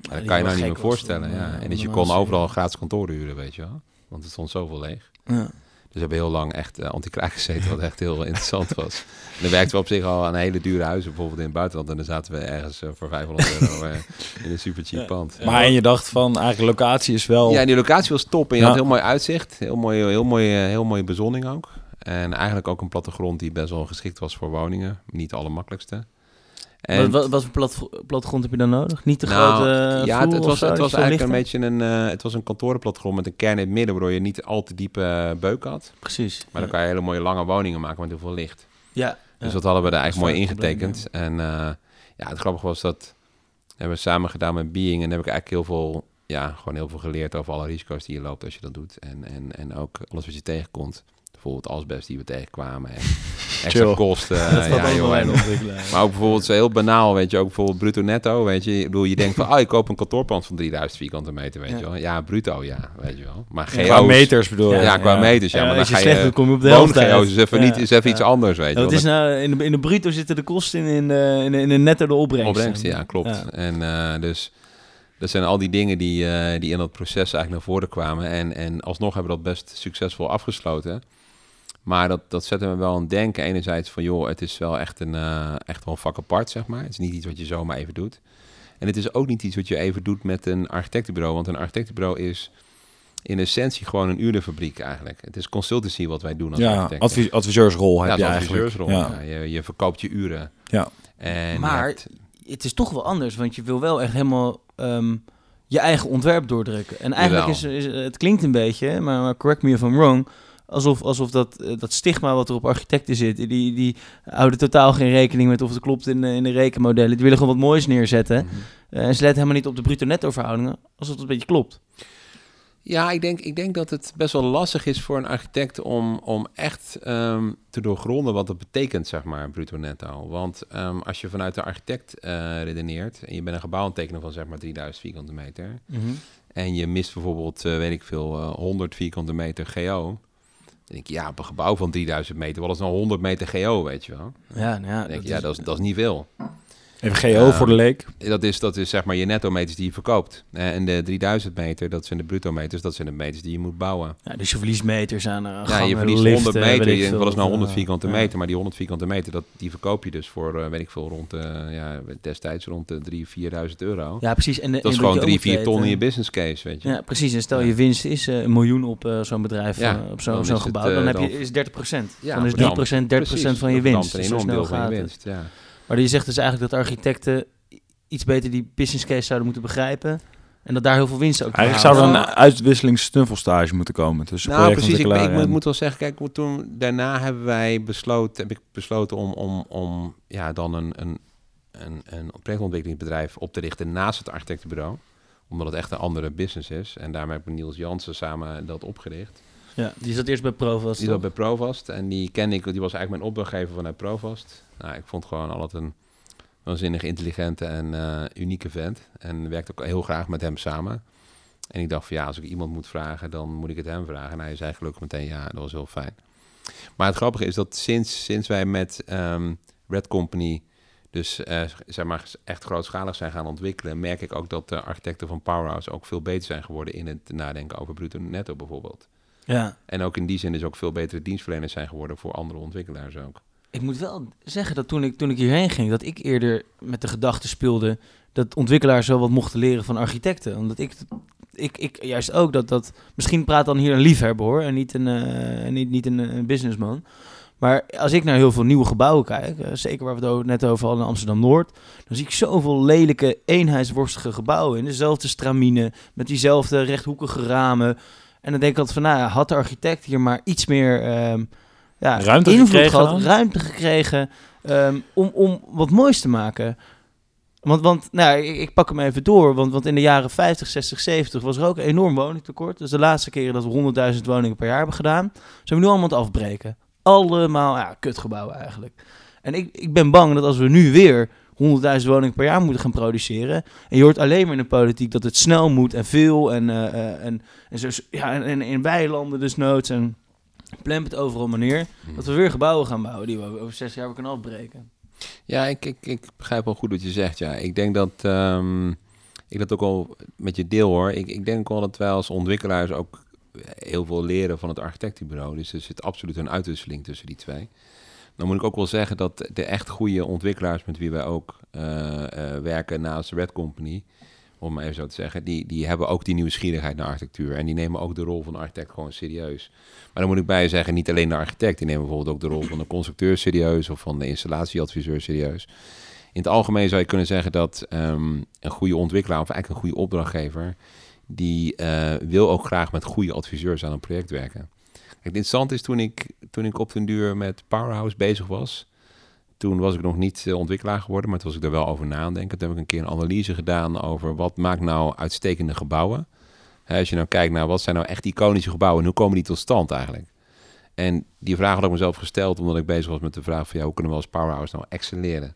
Ja, dat kan je nou niet meer voorstellen. Ja. En dus je kon overal gratis kantoren huren, weet je wel. Want het stond zoveel leeg. Ja. Dus we hebben heel lang echt uh, anti-kraak gezeten, wat echt heel interessant was. En dan werkten we op zich al aan hele dure huizen, bijvoorbeeld in het buitenland. En dan zaten we ergens uh, voor 500 euro uh, in een super cheap ja. pand. Maar en je dacht van, eigenlijk locatie is wel... Ja, die locatie was top. En je ja. had heel mooi uitzicht. Heel mooi, heel mooi, heel mooie bezonning ook. En eigenlijk ook een plattegrond die best wel geschikt was voor woningen. Niet de allermakkelijkste. En wat, wat voor plat, plattegrond heb je dan nodig? Niet te nou, grote Ja, het, het was, het was eigenlijk een beetje een, uh, het was een kantorenplattegrond met een kern in het midden, waardoor je niet al te diepe uh, beuk had. Precies. Maar dan kan je hele mooie lange woningen maken met heel veel licht. Ja. Dus dat hadden we er eigenlijk mooi ingetekend. En uh, ja, het grappige was dat hebben we samen gedaan met Being en heb ik eigenlijk heel veel, ja, gewoon heel veel geleerd over alle risico's die je loopt als je dat doet. En, en, en ook alles wat je tegenkomt bijvoorbeeld asbest die we tegenkwamen. En extra kosten. Uh, ja, joh, en, maar ook bijvoorbeeld zo heel banaal, weet je, ook bijvoorbeeld bruto netto, weet je. Ik bedoel, je denkt van, oh, ik koop een kantoorpand van 3000 vierkante meter, weet ja. je wel. Ja, bruto, ja, weet je wel. Maar qua meters bedoel je? Ja, qua ja. meters, ja. maar dan als je ga slecht je, doet, kom je op de helft is even, niet, is even iets anders, weet je wel. is nou, in, de, in de bruto zitten de kosten in, in, de, in, de, in de netto de opbrengst. Opbrengst, ja, klopt. En uh, dus... Dat zijn al die dingen die, uh, die in dat proces eigenlijk naar voren kwamen. En, en alsnog hebben we dat best succesvol afgesloten. Maar dat, dat zette me wel aan het denken. Enerzijds van, joh, het is wel echt, een, uh, echt wel een vak apart, zeg maar. Het is niet iets wat je zomaar even doet. En het is ook niet iets wat je even doet met een architectenbureau. Want een architectenbureau is in essentie gewoon een urenfabriek eigenlijk. Het is consultancy wat wij doen als ja, adviseursrol heb ja, je adviseursrol. eigenlijk. Ja. je, je verkoopt je uren. Ja. En maar hebt... het is toch wel anders, want je wil wel echt helemaal... Um, je eigen ontwerp doordrukken. En eigenlijk is, het klinkt een beetje, maar, maar correct me if I'm wrong, alsof, alsof dat, eh, dat stigma wat er op architecten zit, die, die houden totaal geen rekening met of het klopt in, de- in de rekenmodellen. Die willen gewoon wat moois neerzetten. Mhm. Eh, en ze letten helemaal niet op de bruto-netto verhoudingen, alsof het een beetje klopt. Ja, ik denk, ik denk dat het best wel lastig is voor een architect om, om echt ehm, te doorgronden wat dat betekent, zeg maar, bruto netto. Want ehm, als je vanuit de architect eh, redeneert en je bent een gebouw aan het tekenen van zeg maar 3000 vierkante meter en je mist bijvoorbeeld, weet ik veel, eh, 100 vierkante meter GO, dan denk je, ja, op een gebouw van 3000 meter, wat is nou 100 meter GO, weet je wel? Ja, nou ja, denk je, ja, dat is, dat is niet veel. Even GO voor de leek. Dat is, dat is zeg maar je netto-meters die je verkoopt. Eh, En de 3000 meter, dat zijn de bruto-meters, dat zijn de meters die je moet bouwen. Ja, dus je verliest meters aan eh, Ja, je verliest liften, 100 weet meter. Je is nou wat, 100 eh, vierkante ja. meter? Maar die 100 vierkante meter, dat, die verkoop je dus voor, eh, weet ik veel, rond, eh ja, destijds rond de 3.000, 4.000 euro. Ja, precies. En, de- dat en is gewoon je 3, ook 4 weet, ton in eh, je business case, weet je. Ja, precies. En stel Ja. je winst is eh, een miljoen op eh, zo'n bedrijf, Ja, eh, op zo- zo'n is het, gebouw. eh, dan heb je is 30 procent. Ja, dan is verdampt. 3 procent 30 procent van je dat winst. verdampt Dus een zo enorm deel van je winst, ja. Maar je zegt dus eigenlijk dat architecten iets beter die business case zouden moeten begrijpen. En dat daar heel veel winst ook te Eigenlijk zou er een uitwisselingssnuffelstage moeten komen tussen Nou, precies. Ik, ik moet, en- moet wel zeggen, kijk, toen, daarna hebben wij besloten, heb ik besloten om, om, om ja, dan een, een, een, een projectontwikkelingsbedrijf op te richten naast het architectenbureau. Omdat het echt een andere business is. En daarmee heb ik met Niels Jansen samen dat opgericht. Ja, die zat eerst bij Provast. Die zat bij Provast. En die kende ik, die was eigenlijk mijn opdrachtgever vanuit Provast. Nou, ik vond gewoon altijd een waanzinnig intelligente en eh, unieke vent. En werkte ook heel graag met hem samen. En ik dacht van ja, als ik iemand moet vragen, dan moet ik het hem vragen. En hij zei gelukkig meteen ja, dat was heel fijn. Maar het grappige is dat sinds, sinds wij met ehm, Red Company dus eh, zeg maar echt grootschalig zijn gaan ontwikkelen, merk ik ook dat de architecten van Powerhouse ook veel beter zijn geworden in het nadenken over bruto netto bijvoorbeeld. Ja. En ook in die zin dus ook veel betere dienstverleners zijn geworden voor andere ontwikkelaars ook. Ik moet wel zeggen dat toen ik, toen ik hierheen ging, dat ik eerder met de gedachte speelde dat ontwikkelaars wel wat mochten leren van architecten. Omdat ik, ik, ik juist ook dat dat. Misschien praat dan hier een liefhebber hoor, en niet een, eh, niet, niet een, een businessman. Maar als ik naar heel veel nieuwe gebouwen kijk, eh, zeker waar we het net over hadden in Amsterdam Noord, dan zie ik zoveel lelijke eenheidsworstige gebouwen in dezelfde stramine, met diezelfde rechthoekige ramen. En dan denk ik altijd van, nou ja, had de architect hier maar iets meer ehm, ja, Ruimte invloed gekregen gehad, dan? ruimte gekregen ehm, om, om wat moois te maken. Want, want nou, ik, ik pak hem even door, want, want in de jaren 50, 60, 70 was er ook een enorm woningtekort. Dus de laatste keren dat we 100.000 woningen per jaar hebben gedaan, zijn we nu allemaal aan het afbreken. Allemaal, ja, kutgebouwen eigenlijk. En ik, ik ben bang dat als we nu weer 100.000 woningen per jaar moeten gaan produceren. En je hoort alleen maar in de politiek dat het snel moet en veel. En, eh, en, en, zo, ja, en, en in weilanden dus noods. En plemp het overal meneer. Dat we weer gebouwen gaan bouwen die we over zes jaar weer kunnen afbreken. Ja, ik, ik, ik begrijp wel goed wat je zegt. Ja, ik denk dat ehm, ik dat ook al met je deel hoor. Ik, ik denk wel dat wij als ontwikkelaars ook heel veel leren van het architectenbureau. Dus er zit absoluut een uitwisseling tussen die twee. Dan moet ik ook wel zeggen dat de echt goede ontwikkelaars met wie wij ook eh, eh, werken naast Red Company, om maar even zo te zeggen, die, die hebben ook die nieuwsgierigheid naar architectuur. En die nemen ook de rol van de architect gewoon serieus. Maar dan moet ik bij je zeggen, niet alleen de architect, die nemen bijvoorbeeld ook de rol van de constructeur serieus of van de installatieadviseur serieus. In het algemeen zou je kunnen zeggen dat ehm, een goede ontwikkelaar, of eigenlijk een goede opdrachtgever, die eh, wil ook graag met goede adviseurs aan een project werken. Het interessant is toen ik, toen ik op den duur met Powerhouse bezig was, toen was ik nog niet eh, ontwikkelaar geworden, maar toen was ik er wel over na aan denken. Toen heb ik een keer een analyse gedaan over wat maakt nou uitstekende gebouwen. Hè, als je nou kijkt naar wat zijn nou echt iconische gebouwen en hoe komen die tot stand eigenlijk. En die vraag had ik mezelf gesteld omdat ik bezig was met de vraag van ja, hoe kunnen we als Powerhouse nou excelleren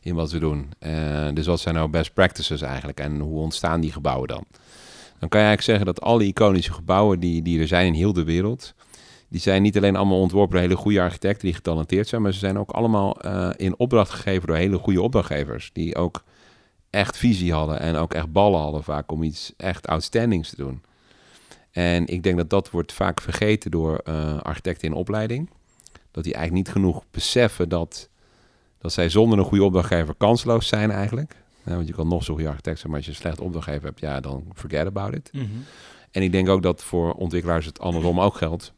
in wat we doen. Eh, dus wat zijn nou best practices eigenlijk en hoe ontstaan die gebouwen dan? Dan kan je eigenlijk zeggen dat alle iconische gebouwen die, die er zijn in heel de wereld, die zijn niet alleen allemaal ontworpen door hele goede architecten die getalenteerd zijn, maar ze zijn ook allemaal eh, in opdracht gegeven door hele goede opdrachtgevers. Die ook echt visie hadden en ook echt ballen hadden vaak om iets echt outstandings te doen. En ik denk dat dat wordt vaak vergeten door eh, architecten in opleiding. Dat die eigenlijk niet genoeg beseffen dat, dat zij zonder een goede opdrachtgever kansloos zijn eigenlijk. Ja, want je kan nog zo'n goede architect zijn, maar als je een slecht opdrachtgever hebt, ja, dan forget about it. En ik denk ook dat voor ontwikkelaars het andersom ook geldt.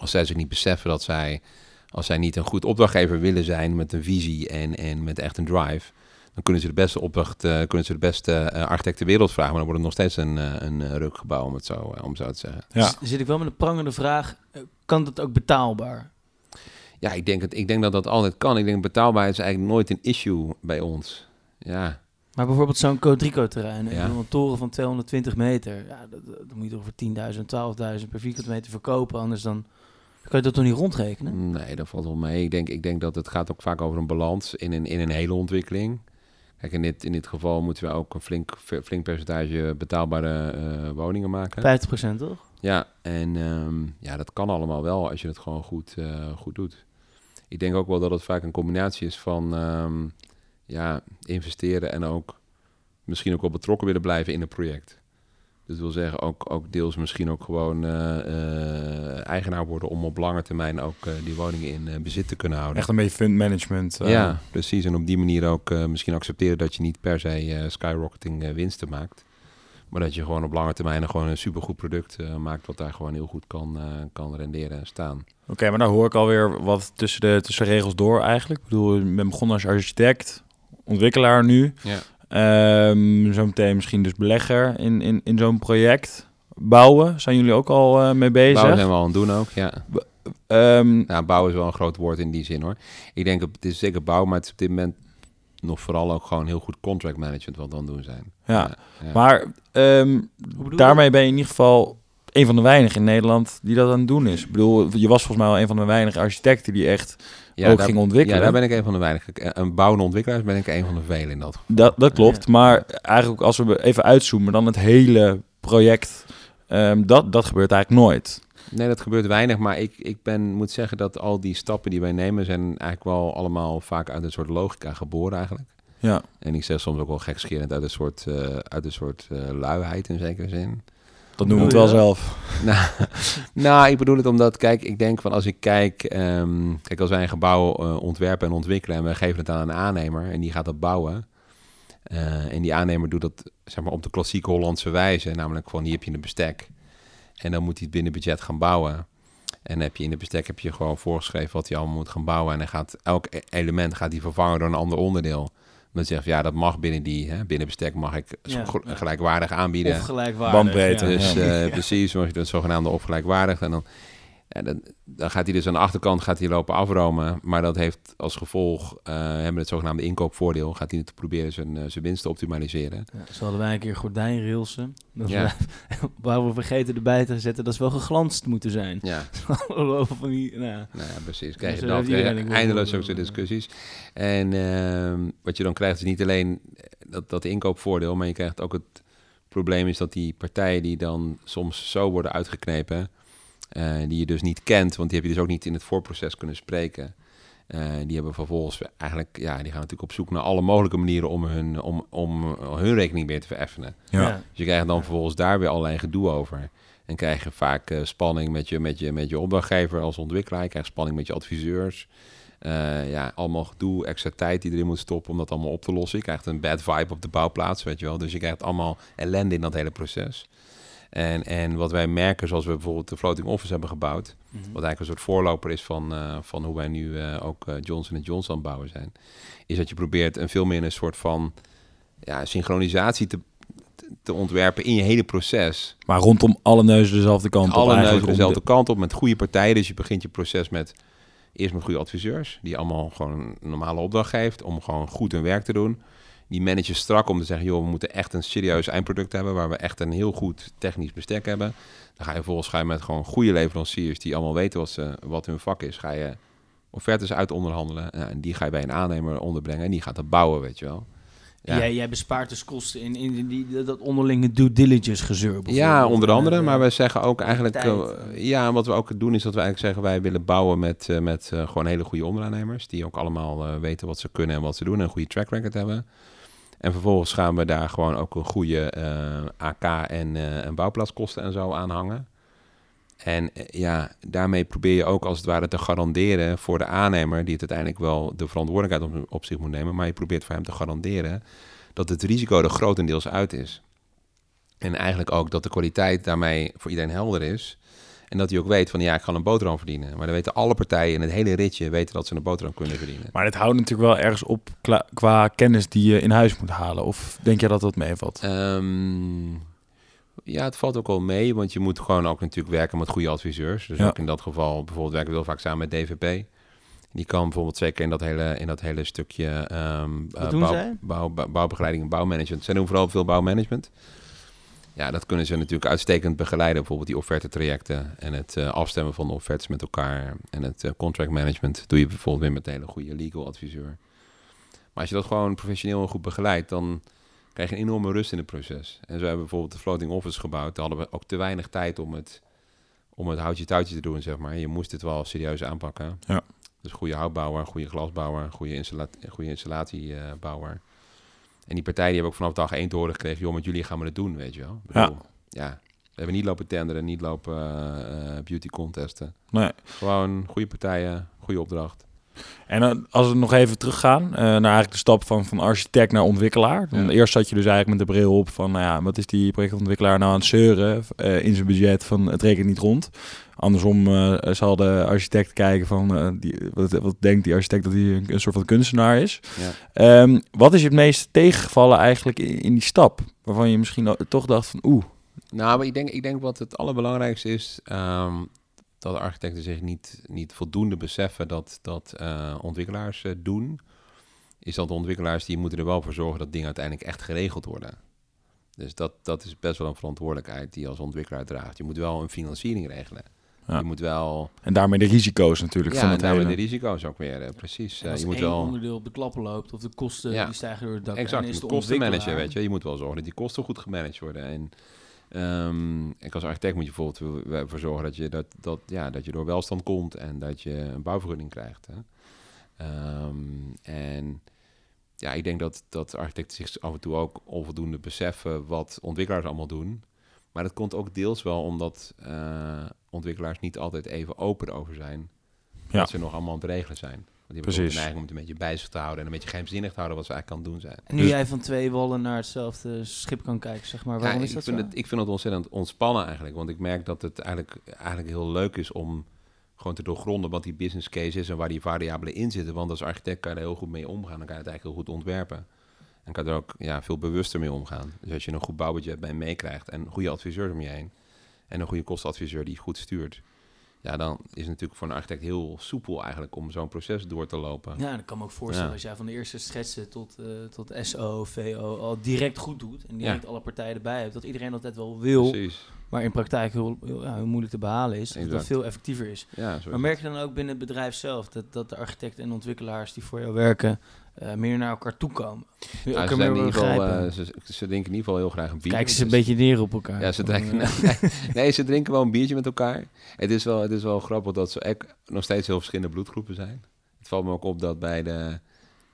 Als zij zich niet beseffen dat zij, als zij niet een goed opdrachtgever willen zijn met een visie en, en met echt een drive, dan kunnen ze de beste opdracht, eh, kunnen ze de beste eh, architect ter wereld vragen, maar dan wordt het nog steeds een, eh, een eh, rukgebouw, om het zo, om zo te zeggen. Ja. Zit ik wel met een prangende vraag. Kan dat ook betaalbaar? Ja, ik denk, het, ik denk dat dat altijd kan. Ik denk betaalbaarheid is eigenlijk nooit een issue bij ons. Ja, Maar bijvoorbeeld zo'n Codrico-terrein, Ja. een toren van 220 meter. Ja, dat, dat moet je toch voor 10.000, 12.000 per vierkante meter verkopen. Anders dan kan je dat toch niet rondrekenen? nee, dat valt wel mee. Ik denk, ik denk dat het gaat ook vaak over een balans in een, in een hele ontwikkeling. Kijk, in dit, in dit geval moeten we ook een flink, flink percentage betaalbare eh, woningen maken. 50% toch? Ja, en ehm, ja, dat kan allemaal wel als je het gewoon goed, eh, goed doet. Ik denk ook wel dat het vaak een combinatie is van ehm, ja, investeren en ook misschien ook wel betrokken willen blijven in een project. Dus dat wil zeggen, ook, ook deels misschien ook gewoon eh, eh, eigenaar worden om op lange termijn ook eh, die woningen in bezit te kunnen houden. Echt een beetje fund management. Ja, precies. En op die manier ook misschien accepteren dat je niet per se skyrocketing winsten maakt. Maar dat je gewoon op lange termijn gewoon een supergoed product maakt wat daar gewoon heel goed kan, kan renderen en staan. Oké, maar nou hoor ik alweer wat tussen de, tussen de regels door eigenlijk. Ik bedoel, ik ben begonnen als architect, ontwikkelaar nu. Ja. Ehm zometeen misschien dus belegger in, in, in zo'n project. Bouwen, zijn jullie ook al eh, mee bezig? Bouwen zijn we al aan het doen ook, ja. Ehm, Nou, bouwen is wel een groot woord in die zin hoor. Ik denk, het is zeker bouwen, maar het is op dit moment nog vooral ook gewoon heel goed contract management wat we aan het doen zijn. ja. ja. maar ehm, je? daarmee ben je in ieder geval een van de weinigen in Nederland die dat aan het doen is. Ik bedoel, je was volgens mij wel een van de weinige architecten die echt Ja, ook daar- ging ontwikkelen. Ja, daar ben ik een van de weinigen. Eh, Een bouwende ontwikkelaar ben ik een van de velen in dat geval. Dat, dat klopt, maar eigenlijk als we even uitzoomen, dan het hele project, ehm, dat, dat gebeurt eigenlijk nooit. Nee, dat gebeurt weinig, maar ik, ik ben, moet zeggen dat al die stappen die wij nemen zijn eigenlijk wel allemaal vaak uit een soort logica geboren eigenlijk. Ja, En ik zeg soms ook wel gekscherend uit een soort, eh, uit een soort eh, luiheid in zekere zin. Dat doen we het wel je? zelf. nou, nou, ik bedoel het omdat, kijk, ik denk van als ik kijk, ehm, kijk, als wij een gebouw eh, ontwerpen en ontwikkelen en we geven het aan een aannemer en die gaat dat bouwen. eh, en die aannemer doet dat zeg maar op de klassieke Hollandse wijze, namelijk van hier heb je een bestek en dan moet hij het binnen budget gaan bouwen. En heb je in de bestek heb je gewoon voorgeschreven wat hij allemaal moet gaan bouwen en dan gaat elk e- element gaat hij vervangen door een ander onderdeel. Dan zegt ja, dat mag binnen die, hè, binnen bestek mag ik Ja. gelijkwaardig aanbieden. Of gelijkwaardig. Bandbreedte, ja. Dus Ja. eh, precies, zoals je dat zogenaamde opgelijkwaardig. En dan, ja, dan, dan gaat hij dus aan de achterkant gaat hij lopen afromen. Maar dat heeft als gevolg, eh hebben het zogenaamde inkoopvoordeel. Gaat hij te proberen zijn, eh, zijn winst te optimaliseren. Ja, zo hadden wij een keer gordijnrailsen. Ja. we- waar we vergeten erbij te zetten, dat ze wel geglanst moeten zijn. Ja, van die, nou, nou ja, precies. Krijg je Dus, dat, eh, krijg je een eindeloos discussies. En ehm, wat je dan krijgt is niet alleen dat, dat inkoopvoordeel, maar je krijgt ook het probleem is dat die partijen die dan soms zo worden uitgeknepen, eh, die je dus niet kent, want die heb je dus ook niet in het voorproces kunnen spreken. eh, die hebben vervolgens eigenlijk, ja, die gaan natuurlijk op zoek naar alle mogelijke manieren om hun, om, om hun rekening weer te vereffenen. Ja. Dus je krijgt dan vervolgens daar weer allerlei gedoe over. En krijg je vaak eh, spanning met je, met, je, met je opdrachtgever als ontwikkelaar. Je krijgt spanning met je adviseurs. Eh, ja, allemaal gedoe, extra tijd die erin moet stoppen om dat allemaal op te lossen. Je krijgt een bad vibe op de bouwplaats, weet je wel. Dus je krijgt allemaal ellende in dat hele proces. En, en wat wij merken, zoals we bijvoorbeeld de floating office hebben gebouwd... Mhm. wat eigenlijk een soort voorloper is van, eh, van hoe wij nu eh, ook eh, Johnson Johnson aan het bouwen zijn... is dat je probeert een veel meer een soort van ja, synchronisatie te, te ontwerpen in je hele proces. Maar rondom alle neuzen dezelfde kant op Alle neuzen dezelfde de- kant op met goede partijen. Dus je begint je proces met eerst met goede adviseurs, die allemaal gewoon een normale opdracht geeft om gewoon goed hun werk te doen. Die managen strak om te zeggen, joh, we moeten echt een serieus eindproduct hebben waar we echt een heel goed technisch bestek hebben. Dan ga je vervolgens ga je met gewoon goede leveranciers die allemaal weten wat, ze, wat hun vak is, ga je offertes uit onderhandelen. En die ga je bij een aannemer onderbrengen en die gaat dat bouwen, weet je wel. Ja. Jij, jij bespaart dus kosten in, in die, dat onderlinge due diligence gezeur. Ja, onder andere. Maar we zeggen ook eigenlijk... eh, ja, wat we ook doen is dat we eigenlijk zeggen... wij willen bouwen met, eh, met eh, gewoon hele goede onderaannemers... die ook allemaal weten wat ze kunnen en wat ze doen... en een goede track record hebben. En vervolgens gaan we daar gewoon ook een goede eh, AK en, en bouwplaatskosten en zo aan hangen. En eh, ja, daarmee probeer je ook als het ware te garanderen voor de aannemer... die het uiteindelijk wel de verantwoordelijkheid op, op zich moet nemen... maar je probeert voor hem te garanderen dat het risico er grotendeels uit is. En eigenlijk ook dat de kwaliteit daarmee voor iedereen helder is. En dat hij ook weet van ja, ik ga een boterham verdienen. Maar dan weten alle partijen in het hele ritje weten dat ze een boterham kunnen verdienen. Maar het houdt natuurlijk wel ergens op qua kennis die je in huis moet halen. Of denk je dat dat meevalt? Ehm, ja, het valt ook wel mee, want je moet gewoon ook natuurlijk werken met goede adviseurs. Dus Ja. ook in dat geval, bijvoorbeeld werken we heel vaak samen met DVP. Die kan bijvoorbeeld zeker in dat hele, in dat hele stukje ehm, eh, bouw, bouw- bouwbegeleiding en bouwmanagement. Zij doen vooral veel bouwmanagement. Ja, dat kunnen ze natuurlijk uitstekend begeleiden. Bijvoorbeeld die offertetrajecten en het eh, afstemmen van de offertes met elkaar. En het eh, contract management doe je bijvoorbeeld weer met een hele goede legal adviseur. Maar als je dat gewoon professioneel en goed begeleidt, dan krijg je een enorme rust in het proces. En zo hebben we bijvoorbeeld de floating office gebouwd. Daar hadden we ook te weinig tijd om het, om het houtje touwtje te doen, zeg maar. Je moest het wel serieus aanpakken. Ja. Dus goede houtbouwer, goede glasbouwer, goede, installa goede installatiebouwer. En die partijen die hebben ook vanaf dag één te horen gekregen... joh, met jullie gaan we het doen, weet je wel. Ik Ja. bedoel, ja. We hebben niet lopen tenderen, niet lopen eh, eh, beauty contesten. Nee. Gewoon goede partijen, goede opdracht. En dan, als we nog even teruggaan eh, naar eigenlijk de stap van, van architect naar ontwikkelaar. Ja. Eerst zat je dus eigenlijk met de bril op van, nou ja, wat is die projectontwikkelaar nou aan het zeuren eh, in zijn budget van het rekent niet rond. Andersom eh, zal de architect kijken van, eh, die, wat, wat denkt die architect dat hij een, een soort van kunstenaar is. Ja. Ehm, wat is je het meest tegengevallen eigenlijk in, in die stap? Waarvan je misschien toch dacht van, oeh, Nou, maar ik denk, ik denk wat het allerbelangrijkste is, ehm, dat architecten zich niet, niet voldoende beseffen dat, dat eh, ontwikkelaars doen, is dat de ontwikkelaars die moeten er wel voor zorgen dat dingen uiteindelijk echt geregeld worden. Dus dat, dat is best wel een verantwoordelijkheid die je als ontwikkelaar draagt. Je moet wel een financiering regelen. Ja. Je moet wel... en daarmee de risico's natuurlijk Ja, van en het daarmee hele. de risico's ook weer, eh, precies. En als je moet één wel... onderdeel op de klappen loopt of de kosten Ja. die stijgen door het dak. Exact, en is de kosten managen, ontwikkelaar- weet je. Je moet wel zorgen dat die kosten goed gemanaged worden. En ehm, ik als architect moet je bijvoorbeeld ervoor zorgen dat je, dat, dat, ja, dat je door welstand komt en dat je een bouwvergunning krijgt. Hè. Ehm, en ja, ik denk dat, dat architecten zich af en toe ook onvoldoende beseffen wat ontwikkelaars allemaal doen. Maar dat komt ook deels wel omdat eh, ontwikkelaars niet altijd even open over zijn. Ja. Dat ze nog allemaal aan het regelen zijn. Want die hebben Precies. ook de neiging om het een beetje bij zich te houden en een beetje geheimzinnig te houden wat ze eigenlijk aan het doen zijn. En nu Dus- jij van twee wallen naar hetzelfde schip kan kijken, zeg maar. Waarom Ja, is dat ik, vind zo? het, ik vind het ontzettend ontspannen eigenlijk. Want ik merk dat het eigenlijk, eigenlijk heel leuk is om gewoon te doorgronden wat die business case is en waar die variabelen in zitten. Want als architect kan je er heel goed mee omgaan. Dan kan je het eigenlijk heel goed ontwerpen. En kan je er ook ja, veel bewuster mee omgaan. Dus als je een goed bouwbudget bij meekrijgt en goede adviseurs om je heen. En een goede kostenadviseur die goed stuurt. Ja, dan is het natuurlijk voor een architect heel soepel eigenlijk om zo'n proces door te lopen. Ja, dat kan me ook voorstellen Ja. als jij van de eerste schetsen tot, eh, tot SO, VO al direct goed doet. En direct alle partijen erbij hebt. Dat iedereen dat net wel wil, Precies. Maar in praktijk heel, heel, ja, heel moeilijk te behalen is. Dat het veel effectiever is. Ja, Maar merk je dan ook binnen het bedrijf zelf dat, dat de architecten en ontwikkelaars die voor jou werken eh, meer naar elkaar toe komen? Ja, ze, in ieder geval, eh, ze, ze drinken in ieder geval heel graag een biertje. Kijken ze een beetje neer op elkaar. Ja, ze drinken, nee, ze drinken wel een biertje met elkaar. Het is wel, het is wel grappig dat ze nog steeds heel verschillende bloedgroepen zijn. Het valt me ook op dat bij de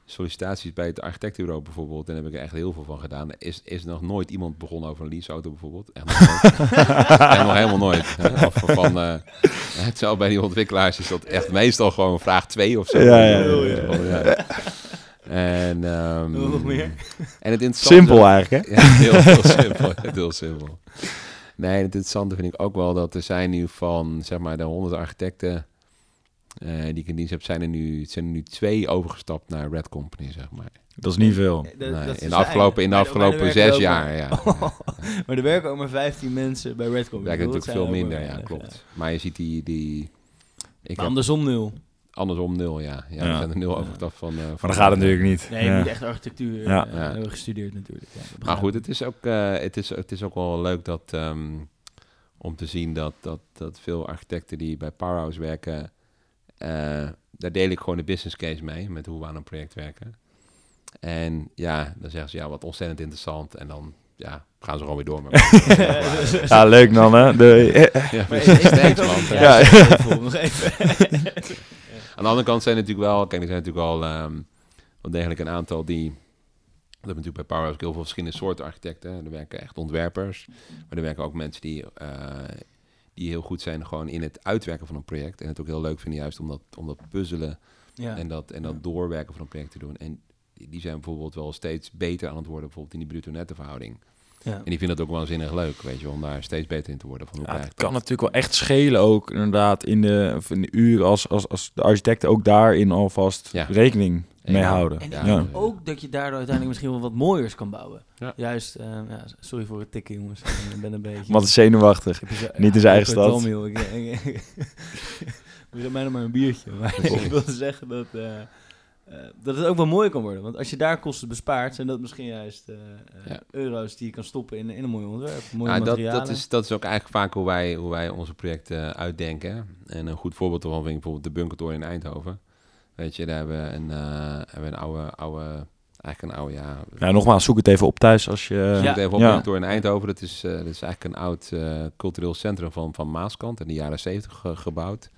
sollicitaties bij het architectenbureau bijvoorbeeld, daar heb ik er echt heel veel van gedaan, is, is nog nooit iemand begonnen over een leaseauto bijvoorbeeld. Echt nog, nooit. echt nog helemaal nooit. Hè? Of van, eh, het zou bij die ontwikkelaars is dat echt meestal gewoon vraag 2 of zo. Ja, ja, ja, ja. ja. En, ehm, nog meer? En het interessante... Simpel eigenlijk, hè? Ja, heel, heel simpel. Heel simpel. Nee, het interessante vind ik ook wel dat er zijn nu van, zeg maar, de honderd architecten eh, die ik in dienst heb, zijn er nu, zijn er nu twee overgestapt naar Red Company, zeg maar. Dat is niet veel. Dat- Nee, dat in de afgelopen, in de maar afgelopen maar zes jaar, ja. maar- maar er werken ook maar 15 mensen bij Redcom. Werkt natuurlijk veel minder, ja, klopt. Maar je ziet die, die ik Maar heb andersom nul. andersom nul, ja. Ja, Ja. er zijn er nul Ja. overgestapt van... eh, Maar van dat gaat natuurlijk niet. Nee, je Ja. moet echt architectuur eh, Ja. Ja. hebben gestudeerd natuurlijk. Ja, Maar goed, het is ook, eh, het is, het is ook wel leuk dat, ehm, om te zien dat, dat, dat veel architecten die bij Powerhouse werken, daar deel ik gewoon de business case mee met hoe we aan een project werken. En ja, dan zeggen ze ja, wat ontzettend interessant. En dan ja, gaan ze gewoon weer door met Ja, leuk dan, hè? De, ja, Maar is- Thanks, man. Ja. Nog even. Aan de andere kant zijn er natuurlijk wel, kijk, er zijn natuurlijk al ehm, wel degelijk een aantal die. We hebben natuurlijk bij Powerhouse heel veel verschillende soorten architecten. Er werken echt ontwerpers, maar er werken ook mensen die, eh, die heel goed zijn gewoon in het uitwerken van een project. En het ook heel leuk vinden juist om dat, om dat puzzelen Ja. en dat, en dat doorwerken van een project te doen. En die zijn bijvoorbeeld wel steeds beter aan het worden, bijvoorbeeld in die bruto-netto verhouding. Ja. En die vinden het ook waanzinnig leuk, weet je, om daar steeds beter in te worden. Van hoe Ja, het kan dat? natuurlijk wel echt schelen ook inderdaad in de, of in de uren als, als, als de architecten ook daarin alvast Ja. rekening mee Ja. houden. En ik Ja. denk ook dat je daardoor uiteindelijk misschien wel wat mooiers kan bouwen. Ja. Juist, eh, ja, sorry voor het tikken jongens. Ik ben een beetje... Wat is zenuwachtig. Niet in zijn eigen stad. dom, joh. Ik, ik, ik, ik mij nog maar een biertje. Maar ik wil zeggen dat, eh, eh, dat het ook wel mooi kan worden. Want als je daar kosten bespaart, zijn dat misschien juist eh, eh, Ja. euro's die je kan stoppen in, in een mooi ontwerp. Mooie Ja, dat, materialen. dat, is, dat is ook eigenlijk vaak hoe wij, hoe wij onze projecten uitdenken. En een goed voorbeeld daarvan vind ik bijvoorbeeld de Bunkertoren in Eindhoven. Weet je, daar hebben we een, eh, hebben we een oude, oude, eigenlijk een oude, ja... Ja, nogmaals, zoek het even op thuis als je... Zoek Ja. het even op Ja. Bunkertoren in Eindhoven. Dat is, eh, dat is eigenlijk een oud eh, cultureel centrum van, van Maaskant. In de jaren zeventig gebouwd.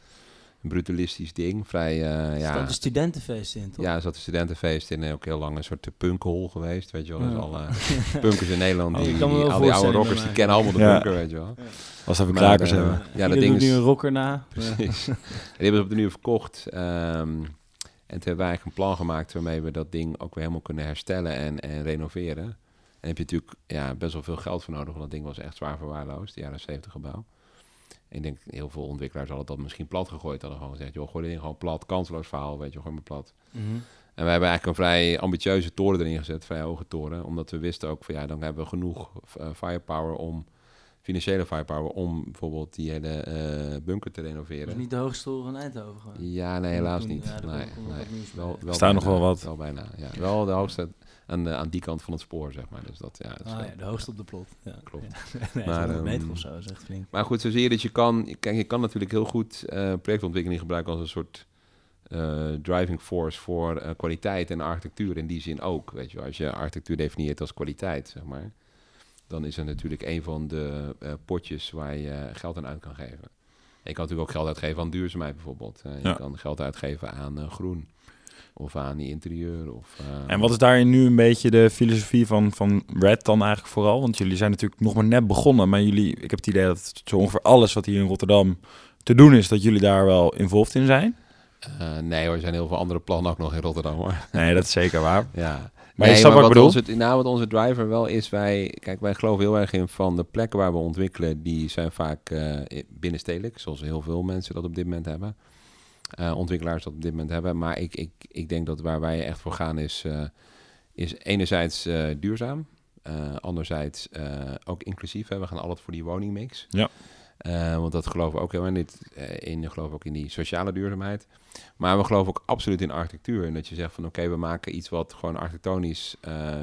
Een brutalistisch ding. Vrij, eh, Er ja... een studentenfeest in, toch? Ja, er zat een studentenfeest in, eh, ook heel lang een soort punkhol geweest, weet je wel. Dus Ja. alle punkers in Nederland, Oh, die, al die oude rockers, die kennen allemaal de Ja. bunker, weet je wel. Als even krakers eh, hebben. Ja, dat ding is... nu een rocker na. Precies. die hebben ze op de nieuw verkocht. ehm, en toen hebben wij eigenlijk een plan gemaakt waarmee we dat ding ook weer helemaal kunnen herstellen en, en renoveren. En daar heb je natuurlijk ja, best wel veel geld voor nodig, want dat ding was echt zwaar verwaarloosd, de jaren 70 gebouw. En ik denk, heel veel ontwikkelaars hadden dat misschien plat gegooid. Hadden gewoon gezegd, joh, gooi dit ding gewoon plat, kansloos verhaal, weet je, gooi maar plat. Mhm. En wij hebben eigenlijk een vrij ambitieuze toren erin gezet, vrij hoge toren. Omdat we wisten ook van ja, dan hebben we genoeg eh, firepower om, financiële firepower om bijvoorbeeld die hele eh, bunker te renoveren. is niet de hoogste toren van Eindhoven gewoon. Ja, nee, helaas niet. ja, nee, nee. Wel, wel Er staan nog wel wat. Wel bijna, ja. Wel de hoogste aan, de, aan die kant van het spoor, zeg maar. Dus dat, ja, dat Ah ja, de hoogste op de plot. Ja. Klopt. Nee, Maar, maar, 100 meter of zo, is echt flink. Maar goed, zo zie je dat je kan... Kijk, je kan natuurlijk heel goed eh, projectontwikkeling gebruiken als een soort eh, driving force voor eh, kwaliteit en architectuur. In die zin ook, weet je wel. Als je architectuur definieert als kwaliteit, zeg maar... dan is het natuurlijk een van de eh, potjes waar je eh, geld aan uit kan geven. Je kan natuurlijk ook geld uitgeven aan duurzaamheid bijvoorbeeld. Eh, je Ja. kan geld uitgeven aan eh, groen. Of aan die interieur. Of, En wat is daarin nu een beetje de filosofie van, van Red dan eigenlijk vooral? Want jullie zijn natuurlijk nog maar net begonnen, maar jullie, ik heb het idee dat zo ongeveer alles wat hier in Rotterdam te doen is, dat jullie daar wel involved in zijn. eh, nee hoor, er zijn heel veel andere plannen ook nog in Rotterdam hoor. Nee, dat is zeker waar. Ja. Maar je snapt wat ik bedoel? Onze, nou, wat onze driver wel is, wij, kijk, wij geloven heel erg in van de plekken waar we ontwikkelen, die zijn vaak eh, binnenstedelijk, zoals heel veel mensen dat op dit moment hebben. Eh, ontwikkelaars dat op dit moment hebben. Maar ik, ik, ik denk dat waar wij echt voor gaan is, eh, is enerzijds eh, duurzaam. anderzijds ook inclusief. Hè. We gaan altijd voor die woningmix. Ja. Want dat geloven we ook heel erg in. Dit, in geloven ook in die sociale duurzaamheid. Maar we geloven ook absoluut in architectuur. En dat je zegt van oké, we maken iets wat gewoon architectonisch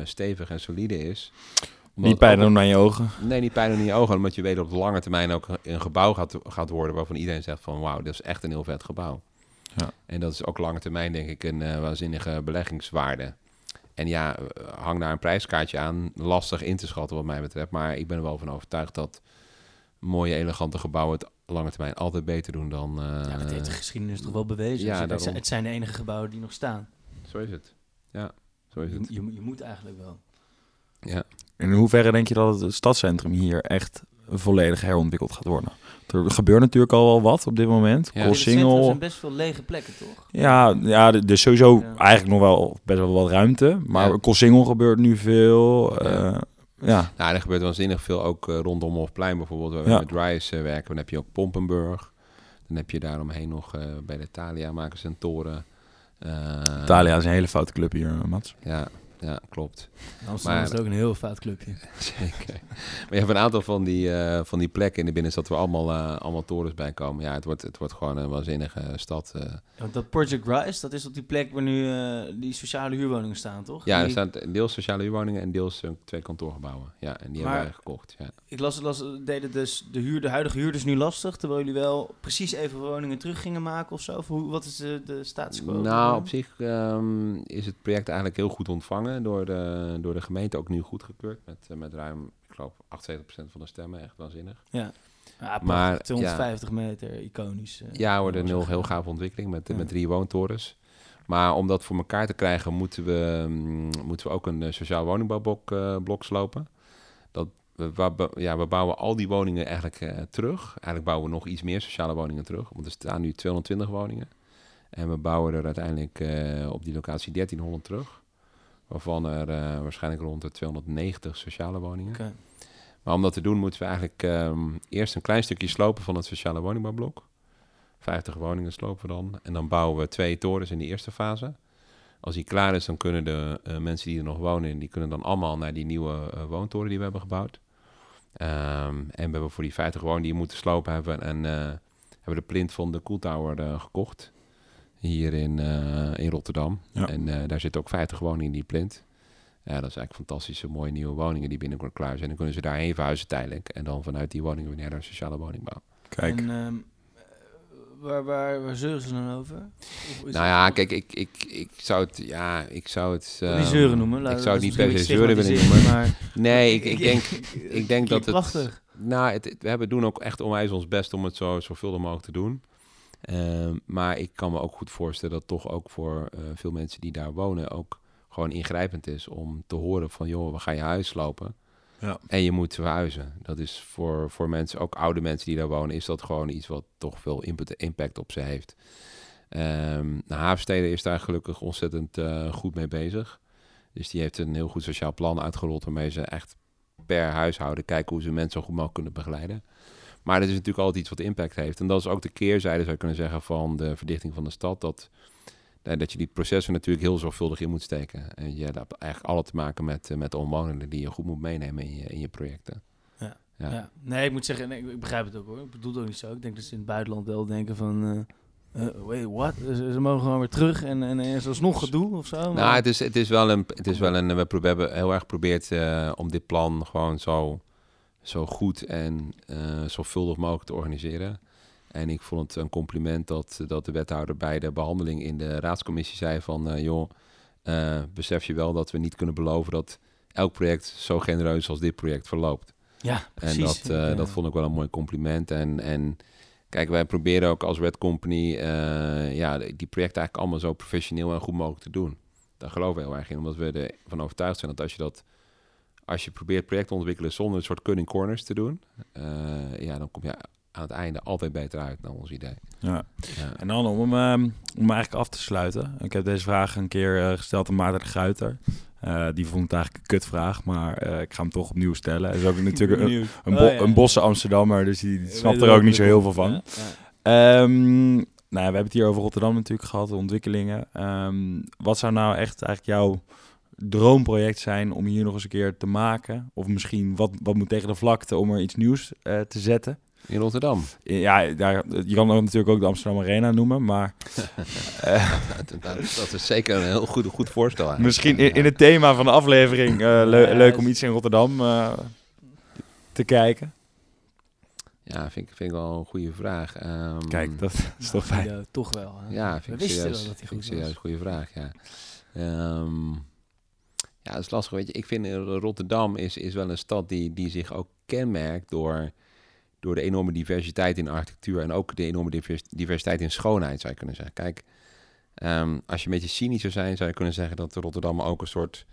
stevig en solide is. Omdat Niet pijn doen naar je ogen. Nee, niet pijn in je ogen. Omdat je weet dat op de lange termijn ook een gebouw gaat, gaat worden waarvan iedereen zegt van wauw, dat is echt een heel vet gebouw. Ja. En dat is ook lange termijn denk ik een eh, waanzinnige beleggingswaarde. En ja, eh, hang daar een prijskaartje aan. Lastig in te schatten wat mij betreft. Maar ik ben er wel van overtuigd dat mooie, elegante gebouwen het lange termijn altijd beter doen dan... eh, ja, dat heeft de geschiedenis toch wel bewezen. ja, Dus het, daarom. zijn, het zijn de enige gebouwen die nog staan. Zo is het. Ja, zo is Je, het. je, je moet eigenlijk wel. Ja. In hoeverre denk je dat het stadscentrum hier echt volledig herontwikkeld gaat worden? Er gebeurt natuurlijk al wel wat op dit moment. Ja. In het centrum Koolsingel. zijn best veel lege plekken, toch? Ja, ja, er is sowieso Ja. eigenlijk nog wel best wel wat ruimte. Maar Ja. Gebeurt nu veel. Ja. eh, ja. Nou, er gebeurt waanzinnig veel ook eh, rondom Hofplein bijvoorbeeld, waar we Ja. met Rise eh, werken. Dan heb je ook Pompenburg. Dan heb je daaromheen nog eh, bij de Thalia maken ze een toren. Eh, Italia is een hele foute club hier, Mats. Ja, ja, klopt. Amsterdam Maar- is het ook een heel fout clubje. Zeker. Maar je hebt een aantal van die, eh, van die plekken in de binnenstad waar allemaal, eh, allemaal torens bij komen. Ja, het wordt, het wordt gewoon een waanzinnige stad. eh. Want dat Project Rise, dat is op die plek waar nu eh, die sociale huurwoningen staan, toch? Ja, er staan deels sociale huurwoningen en deels twee kantoorgebouwen. Ja, en die Maar- hebben wij gekocht. Ja. Ik las, las deden dus de, huur, de huidige huurders nu lastig, terwijl jullie wel precies even woningen terug gingen maken of zo? Of hoe, wat is de, de status quo? Nou, op zich ehm, is het project eigenlijk heel goed ontvangen door de, door de gemeente. Ook nu goedgekeurd met, eh, met ruim, ik geloof, 78% van de stemmen. Echt waanzinnig. Ja, Maar, maar 250 meter, iconisch. eh, Ja, wordt een heel, heel gaaf ontwikkeling met, Ja. met drie woontorens. Maar om dat voor elkaar te krijgen, moeten we, mm, moeten we ook een eh, sociaal woningbouwblok eh, blok slopen. Dat, we, ja, we bouwen al die woningen eigenlijk terug. Eigenlijk bouwen we nog iets meer sociale woningen terug. Want er staan nu 220 woningen. En we bouwen er uiteindelijk op die locatie 1300 terug. Waarvan er eh, waarschijnlijk rond de 290 sociale woningen. Oké. Maar om dat te doen moeten we eigenlijk ehm, eerst een klein stukje slopen van het sociale woningbouwblok. 50 woningen slopen we dan. En dan bouwen we twee torens in die eerste fase. Als die klaar is, dan kunnen de eh, mensen die er nog wonen, die kunnen dan allemaal naar die nieuwe eh, woontoren die we hebben gebouwd. Ehm, en we hebben voor die 50 woningen die we moeten slopen hebben en hebben de plint van de Cooltower eh, gekocht. Hier in, eh, in Rotterdam. Ja. En eh, daar zitten ook 50 woningen in die plint. Ja, dat is eigenlijk fantastische mooie nieuwe woningen die binnenkort klaar zijn. Dan kunnen ze daarheen verhuizen tijdelijk. En dan vanuit die woningen weer naar de sociale woningbouw. Kijk, En ehm, waar, waar, waar zeuren ze dan over? Nou ja, kijk, ik, ik, ik zou het, ja, ik zou het... Niet ehm, zeuren noemen. laat- Ik zou het niet per se zeuren willen noemen. Maar Nee, ik, ik denk, ik denk dat het... Prachtig. Nou, het, het- we hebben doen ook echt onwijs ons best om het zo zorgvuldig mogelijk te doen. Ehm, maar ik kan me ook goed voorstellen dat toch ook voor eh, veel mensen die daar wonen ook gewoon ingrijpend is om te horen van joh, we gaan je huis slopen. Ja. En je moet verhuizen. Dat is voor, voor mensen, ook oude mensen die daar wonen, is dat gewoon iets wat toch veel input, impact op ze heeft. Ehm nou, Havensteden is daar gelukkig ontzettend eh, goed mee bezig. Dus die heeft een heel goed sociaal plan uitgerold waarmee ze echt per huishouden kijken hoe ze mensen zo goed mogelijk kunnen begeleiden. Maar dat is natuurlijk altijd iets wat impact heeft. En dat is ook de keerzijde, zou je kunnen zeggen, van de verdichting van de stad. Dat, dat je die processen natuurlijk heel zorgvuldig in moet steken. En je hebt eigenlijk alles te maken met, eh, met de omwonenden die je goed moet meenemen in je, in je projecten. Ja. Ja. Ja. Nee, ik moet zeggen, nee, ik begrijp het ook hoor. Ik bedoel het ook niet zo. Ik denk dat ze in het buitenland wel denken van... eh, wait, what? Ze, mogen gewoon weer terug en, en, en is alsnog gedoe of zo. Nou, maar- het is, het is wel een. Het is wel een we, hebben heel erg geprobeerd om dit plan gewoon zo, zo goed en eh zorgvuldig mogelijk te organiseren. En ik vond het een compliment dat, dat de wethouder bij de behandeling in de raadscommissie zei van... eh, joh, eh, besef je wel dat we niet kunnen beloven dat elk project zo genereus als dit project verloopt. ja, precies. En dat, dat vond ik wel een mooi compliment. En, en kijk, wij proberen ook als Red Company ja, die die projecten eigenlijk allemaal zo professioneel en goed mogelijk te doen. Daar geloven we heel erg in, omdat we ervan overtuigd zijn dat als je dat als je probeert projecten te ontwikkelen zonder een soort cutting corners te doen, eh, ja, dan kom je aan het einde altijd beter uit naar ons idee. ja. Ja. En dan om ehm, om eigenlijk af te sluiten. Ik heb deze vraag een keer eh, gesteld aan Maarten de Guiter. Eh, die vond het eigenlijk een kutvraag, maar eh, ik ga hem toch opnieuw stellen. Hij is ook natuurlijk een, Oh, ja. een bosse Amsterdammer, dus die, snapt er ook niet zo heel veel van. Ja. Ehm, nou, ja, we hebben het hier over Rotterdam natuurlijk gehad, de ontwikkelingen. Ehm, wat zou nou echt eigenlijk jouw droomproject zijn om hier nog eens een keer te maken? Of misschien wat, wat moet tegen de vlakte om er iets nieuws eh, te zetten? In Rotterdam. Ja, daar, je kan natuurlijk ook de Amsterdam Arena noemen, maar eh, dat, is zeker een heel goed, goed voorstel. eigenlijk. misschien in, in het thema van de aflevering eh, le- Ja, leuk om iets in Rotterdam eh, te kijken. Ja, vind ik, vind ik wel een goede vraag. Ehm, Kijk, dat is toch fijn. ja, toch wel. hè. Ja, We vind ik wisten serieus, wel dat hij vind goed serieus was. goede vraag, ja. Ehm, ja, dat is lastig, weet je. Ik vind eh, Rotterdam is, is wel een stad die, die zich ook kenmerkt door, door de enorme diversiteit in architectuur en ook de enorme divers- diversiteit in schoonheid, zou je kunnen zeggen. Kijk, ehm, als je een beetje cynisch zou zijn, zou je kunnen zeggen dat Rotterdam ook een soort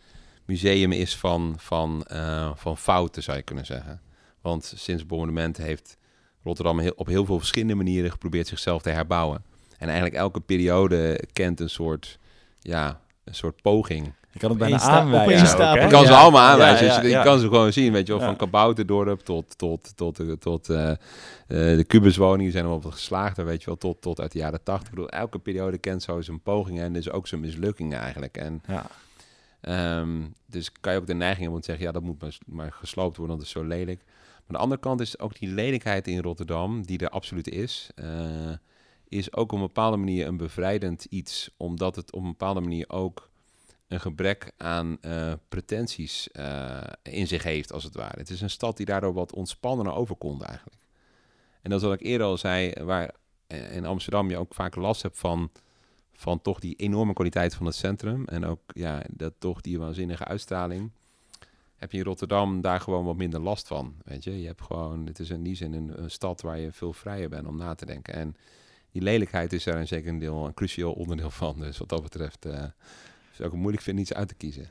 museum is van, van, eh, van fouten, zou je kunnen zeggen. Want sinds het heeft Rotterdam heel, op heel veel verschillende manieren geprobeerd zichzelf te herbouwen. En eigenlijk elke periode kent een soort, ja, een soort poging. Je kan het Op bijna aanwijzen. Je kan ze allemaal aanwijzen. Ja, dus je, kan ze gewoon zien, weet je wel. Ja. Van Kabouterdorp tot, tot, tot, tot, tot eh, eh, de kubuswoningen zijn er wel geslaagd, weet je wel. Tot, tot uit de jaren tachtig. Ik bedoel, elke periode kent zo zijn pogingen en dus ook zijn mislukkingen eigenlijk. En Ja. Ehm, dus kan je ook de neiging hebben om te zeggen, ja, dat moet maar, maar gesloopt worden, dat is zo lelijk. Maar aan de andere kant is ook die lelijkheid in Rotterdam, die er absoluut is, eh, is ook op een bepaalde manier een bevrijdend iets, omdat het op een bepaalde manier ook een gebrek aan eh, pretenties eh, in zich heeft, als het ware. Het is een stad die daardoor wat ontspannender overkomt eigenlijk. En dat is wat ik eerder al zei, waar eh, in Amsterdam je ook vaak last hebt van van toch die enorme kwaliteit van het centrum. En ook ja, dat toch die waanzinnige uitstraling. Heb je in Rotterdam daar gewoon wat minder last van. Weet je, je hebt gewoon, het is in die zin een, stad waar je veel vrijer bent om na te denken. En die lelijkheid is daar een zeker deel, een cruciaal onderdeel van. Dus wat dat betreft is het ook moeilijk vind iets uit te kiezen.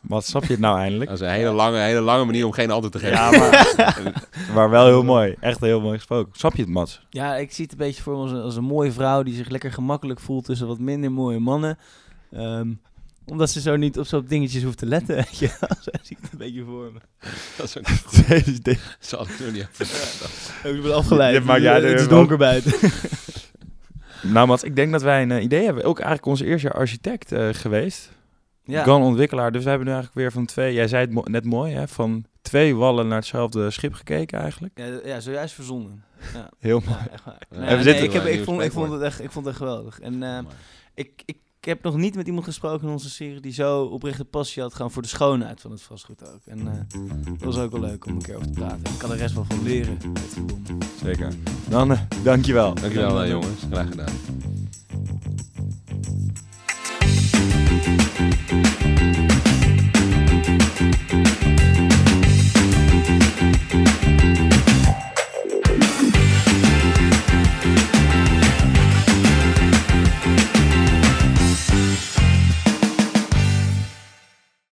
Wat snap je het nou eindelijk? Dat is een hele lange, hele lange manier om geen antwoord te geven. Ja, maar, maar wel heel mooi. Echt heel mooi gesproken. Snap je het, Mats? Ja, ik zie het een beetje voor me als een, als een mooie vrouw die zich lekker gemakkelijk voelt tussen wat minder mooie mannen. Ehm, Omdat ze zo niet op zo'n dingetjes hoeft te letten, weet je. Zo zie ik het een beetje voor me. Dat is ook goed. Deze- deze- Zal ik nog niet over Ik ben afgeleid. Ja, maar het is er- donker buiten. Nou Mats, ik denk dat wij een eh, idee hebben. Ook eigenlijk onze eerste jaar architect eh, geweest. Ja. GAN-ontwikkelaar. Dus we hebben nu eigenlijk weer van twee... Jij zei het mo- net mooi, hè? Van twee wallen naar hetzelfde schip gekeken eigenlijk. Ja, ja, zojuist verzonnen. Ja. Heel mooi. Ja, Nee, nee, ik, heb, ik, vond, ik, vond het echt, ik vond het echt geweldig. En eh, ik, ik, ik heb nog niet met iemand gesproken in onze serie die zo oprechte passie had gaan voor de schoonheid van het vastgoed ook. En eh, dat was ook wel leuk om een keer over te praten. Ik kan de rest wel van leren. Zeker. Dan, uh, dankjewel. Dankjewel, eh, jongens. Graag gedaan.